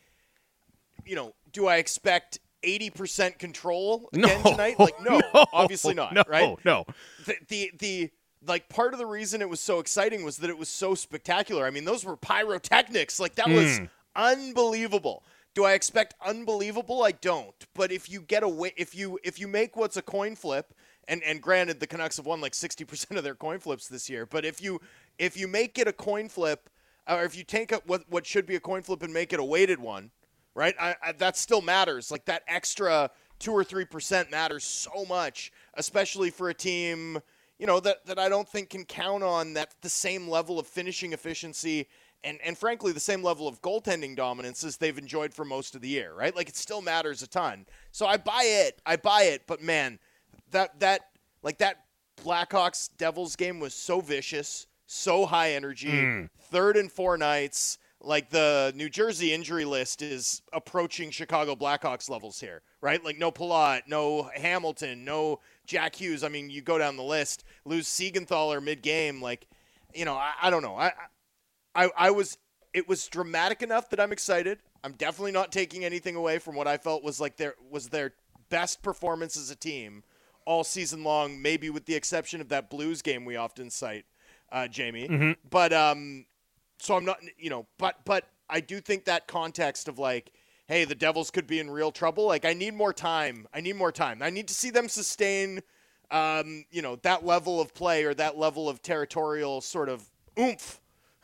Speaker 3: you know, do I expect 80% control
Speaker 1: No.
Speaker 3: again tonight? Like, no,
Speaker 1: No.
Speaker 3: obviously not,
Speaker 1: No,
Speaker 3: right?
Speaker 1: no.
Speaker 3: The, the, the, like, part of the reason it was so exciting was that it was so spectacular. I mean, those were pyrotechnics. Like, that was
Speaker 1: Mm.
Speaker 3: unbelievable. Do I expect unbelievable? I don't. But if you get away, if you if you make what's a coin flip, and and granted the Canucks have won like sixty percent of their coin flips this year, but if you if you make it a coin flip, or if you take a, what what should be a coin flip and make it a weighted one, right? I, I, that still matters. Like that extra two or three percent matters so much, especially for a team, you know, that that I don't think can count on that the same level of finishing efficiency and and frankly the same level of goaltending dominance as they've enjoyed for most of the year, right? Like it still matters a ton. So I buy it. I buy it, but man, that that like that Blackhawks Devils game was so vicious, so high energy.
Speaker 1: Mm.
Speaker 3: Third and four nights, like the New Jersey injury list is approaching Chicago Blackhawks levels here, right? Like no Palat, no Hamilton, no Jack Hughes. I mean, you go down the list, lose Siegenthaler mid game, like you know, I, I don't know. I, I I was it was dramatic enough that I'm excited. I'm definitely not taking anything away from what I felt was like their was their best performance as a team all season long, maybe with the exception of that Blues game we often cite, uh, Jamie.
Speaker 1: Mhm.
Speaker 3: But um, so I'm not, you know, but but I do think that context of like, hey, the Devils could be in real trouble. Like, I need more time. I need more time. I need to see them sustain, um, you know, that level of play or that level of territorial sort of oomph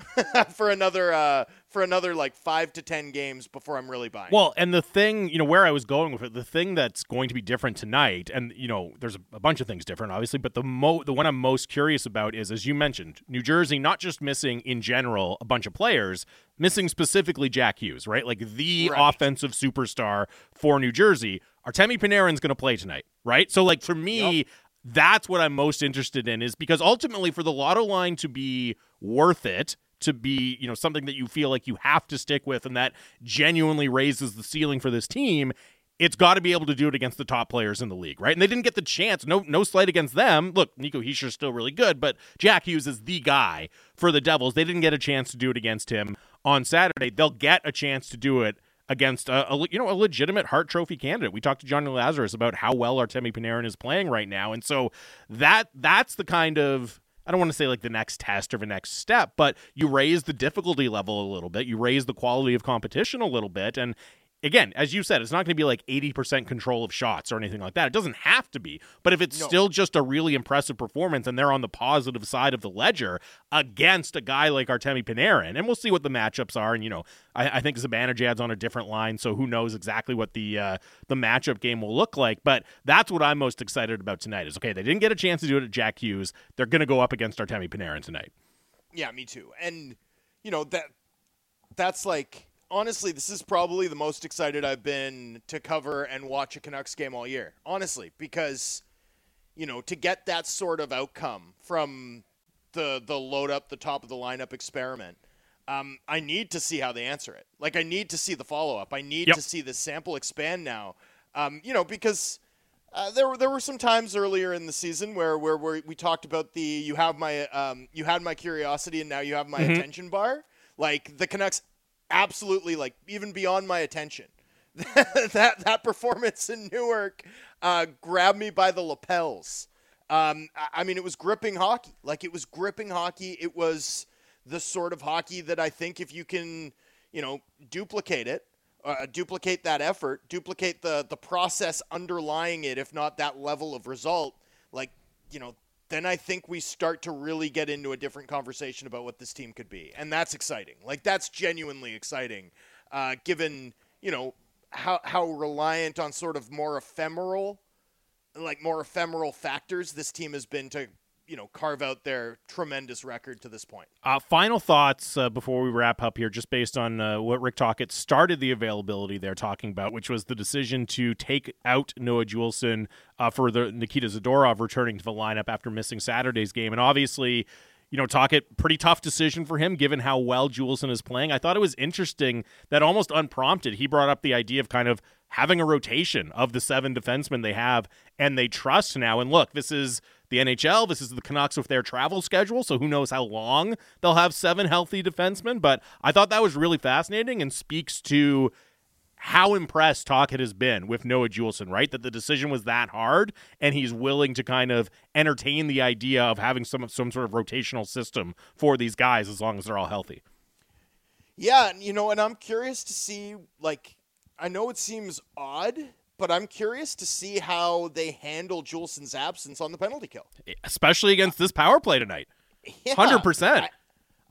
Speaker 3: for another uh, for another like five to ten games before I'm really buying.
Speaker 1: Well, and the thing, you know, where I was going with it, the thing that's going to be different tonight, and you know, there's a, bunch of things different, obviously, but the mo the one I'm most curious about is, as you mentioned, New Jersey not just missing in general a bunch of players, missing specifically Jack Hughes, right? Like the
Speaker 3: Right.
Speaker 1: offensive superstar for New Jersey. Artemi Panarin's going to play tonight, right? So, like for me. That's what I'm most interested in is because ultimately for the lotto line to be worth it, to be, you know, something that you feel like you have to stick with and that genuinely raises the ceiling for this team, it's got to be able to do it against the top players in the league, right? And they didn't get the chance. No no slight against them. Look, Nico Hischier's still really good, but Jack Hughes is the guy for the Devils. They didn't get a chance to do it against him on Saturday. They'll get a chance to do it against a, a you know a legitimate Hart Trophy candidate. We talked to Johnny Lazarus about how well Artemi Panarin is playing right now, and so that that's the kind of I don't want to say like the next test or the next step, but you raise the difficulty level a little bit, you raise the quality of competition a little bit, and again, as you said, it's not going to be like 80% control of shots or anything like that. It doesn't have to be. But if it's
Speaker 3: No.
Speaker 1: still just a really impressive performance and they're on the positive side of the ledger against a guy like Artemi Panarin, and we'll see what the matchups are. And, you know, I, I think Zibanejad's on a different line, so who knows exactly what the uh, the matchup game will look like. But that's what I'm most excited about tonight is, okay, they didn't get a chance to do it at Jack Hughes. They're going to go up against Artemi Panarin tonight.
Speaker 3: Yeah, me too. And you know that that's like honestly, this is probably the most excited I've been to cover and watch a Canucks game all year. Honestly, because you know to get that sort of outcome from the the load up the top of the lineup experiment. Um, I need to see how they answer it. Like I need to see the follow up. I need
Speaker 1: Yep.
Speaker 3: to see the sample expand now. Um, you know because uh, there were there were some times earlier in the season where where, where we talked about the you have my um, you had my curiosity and now you have my
Speaker 1: Mhm.
Speaker 3: attention bar. Like the Canucks, absolutely like even beyond my attention. that that performance in Newark uh, grabbed me by the lapels. Um, I, mean, it was gripping hockey. Like it was gripping hockey. It was the sort of hockey that I think if you can, you know, duplicate it, uh, duplicate that effort, duplicate the the process underlying it, if not that level of result, like you know, then I think we start to really get into a different conversation about what this team could be, and that's exciting. Like that's genuinely exciting, uh, given you know how how reliant on sort of more ephemeral, like more ephemeral factors this team has been to you know carve out their tremendous record to this point.
Speaker 1: Uh, final thoughts uh, before we wrap up here, just based on uh, what Rick Tocchet started the availability there talking about, which was the decision to take out Noah Juulsen uh, for the Nikita Zadorov returning to the lineup after missing Saturday's game, and obviously. You know, Tocchet, pretty tough decision for him given how well Juulsen is playing. I thought it was interesting that almost unprompted, he brought up the idea of kind of having a rotation of the seven defensemen they have and they trust now. And look, this is the NHL. This is the Canucks with their travel schedule, so who knows how long they'll have seven healthy defensemen. But I thought that was really fascinating and speaks to how impressed Tocchet has been with Noah Juulsen, right? That the decision was that hard, and he's willing to kind of entertain the idea of having some some sort of rotational system for these guys as long as they're all healthy.
Speaker 3: Yeah, you know, and I'm curious to see like I know it seems odd, but I'm curious to see how they handle Juulsen's absence on the penalty kill,
Speaker 1: especially against this power play tonight. Hundred yeah, percent.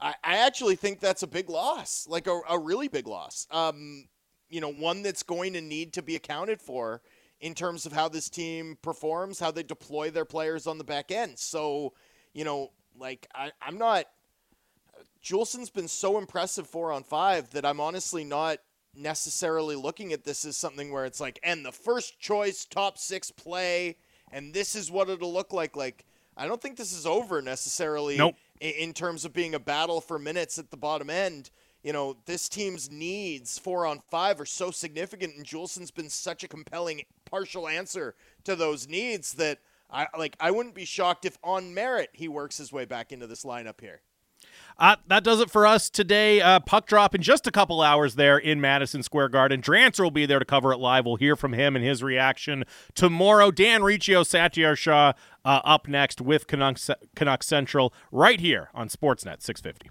Speaker 3: I, I actually think that's a big loss, like a, a really big loss. Um, you know, one that's going to need to be accounted for in terms of how this team performs, how they deploy their players on the back end. So, you know, like I, I'm not. Juulsen's been so impressive four on five that I'm honestly not necessarily looking at this as something where it's like, and the first choice top six play, and this is what it'll look like. Like, I don't think this is over necessarily
Speaker 1: nope.
Speaker 3: in, in terms of being a battle for minutes at the bottom end you know, this team's needs four on five are so significant, and Juulsen's been such a compelling partial answer to those needs that I like. I wouldn't be shocked if on merit he works his way back into this lineup here.
Speaker 1: Uh, that does it for us today. Uh, puck drop in just a couple hours there in Madison Square Garden. Drancer will be there to cover it live. We'll hear from him and his reaction tomorrow. Dan Riccio, Satiar Shah uh, up next with Canucks, Canucks Central right here on Sportsnet 650.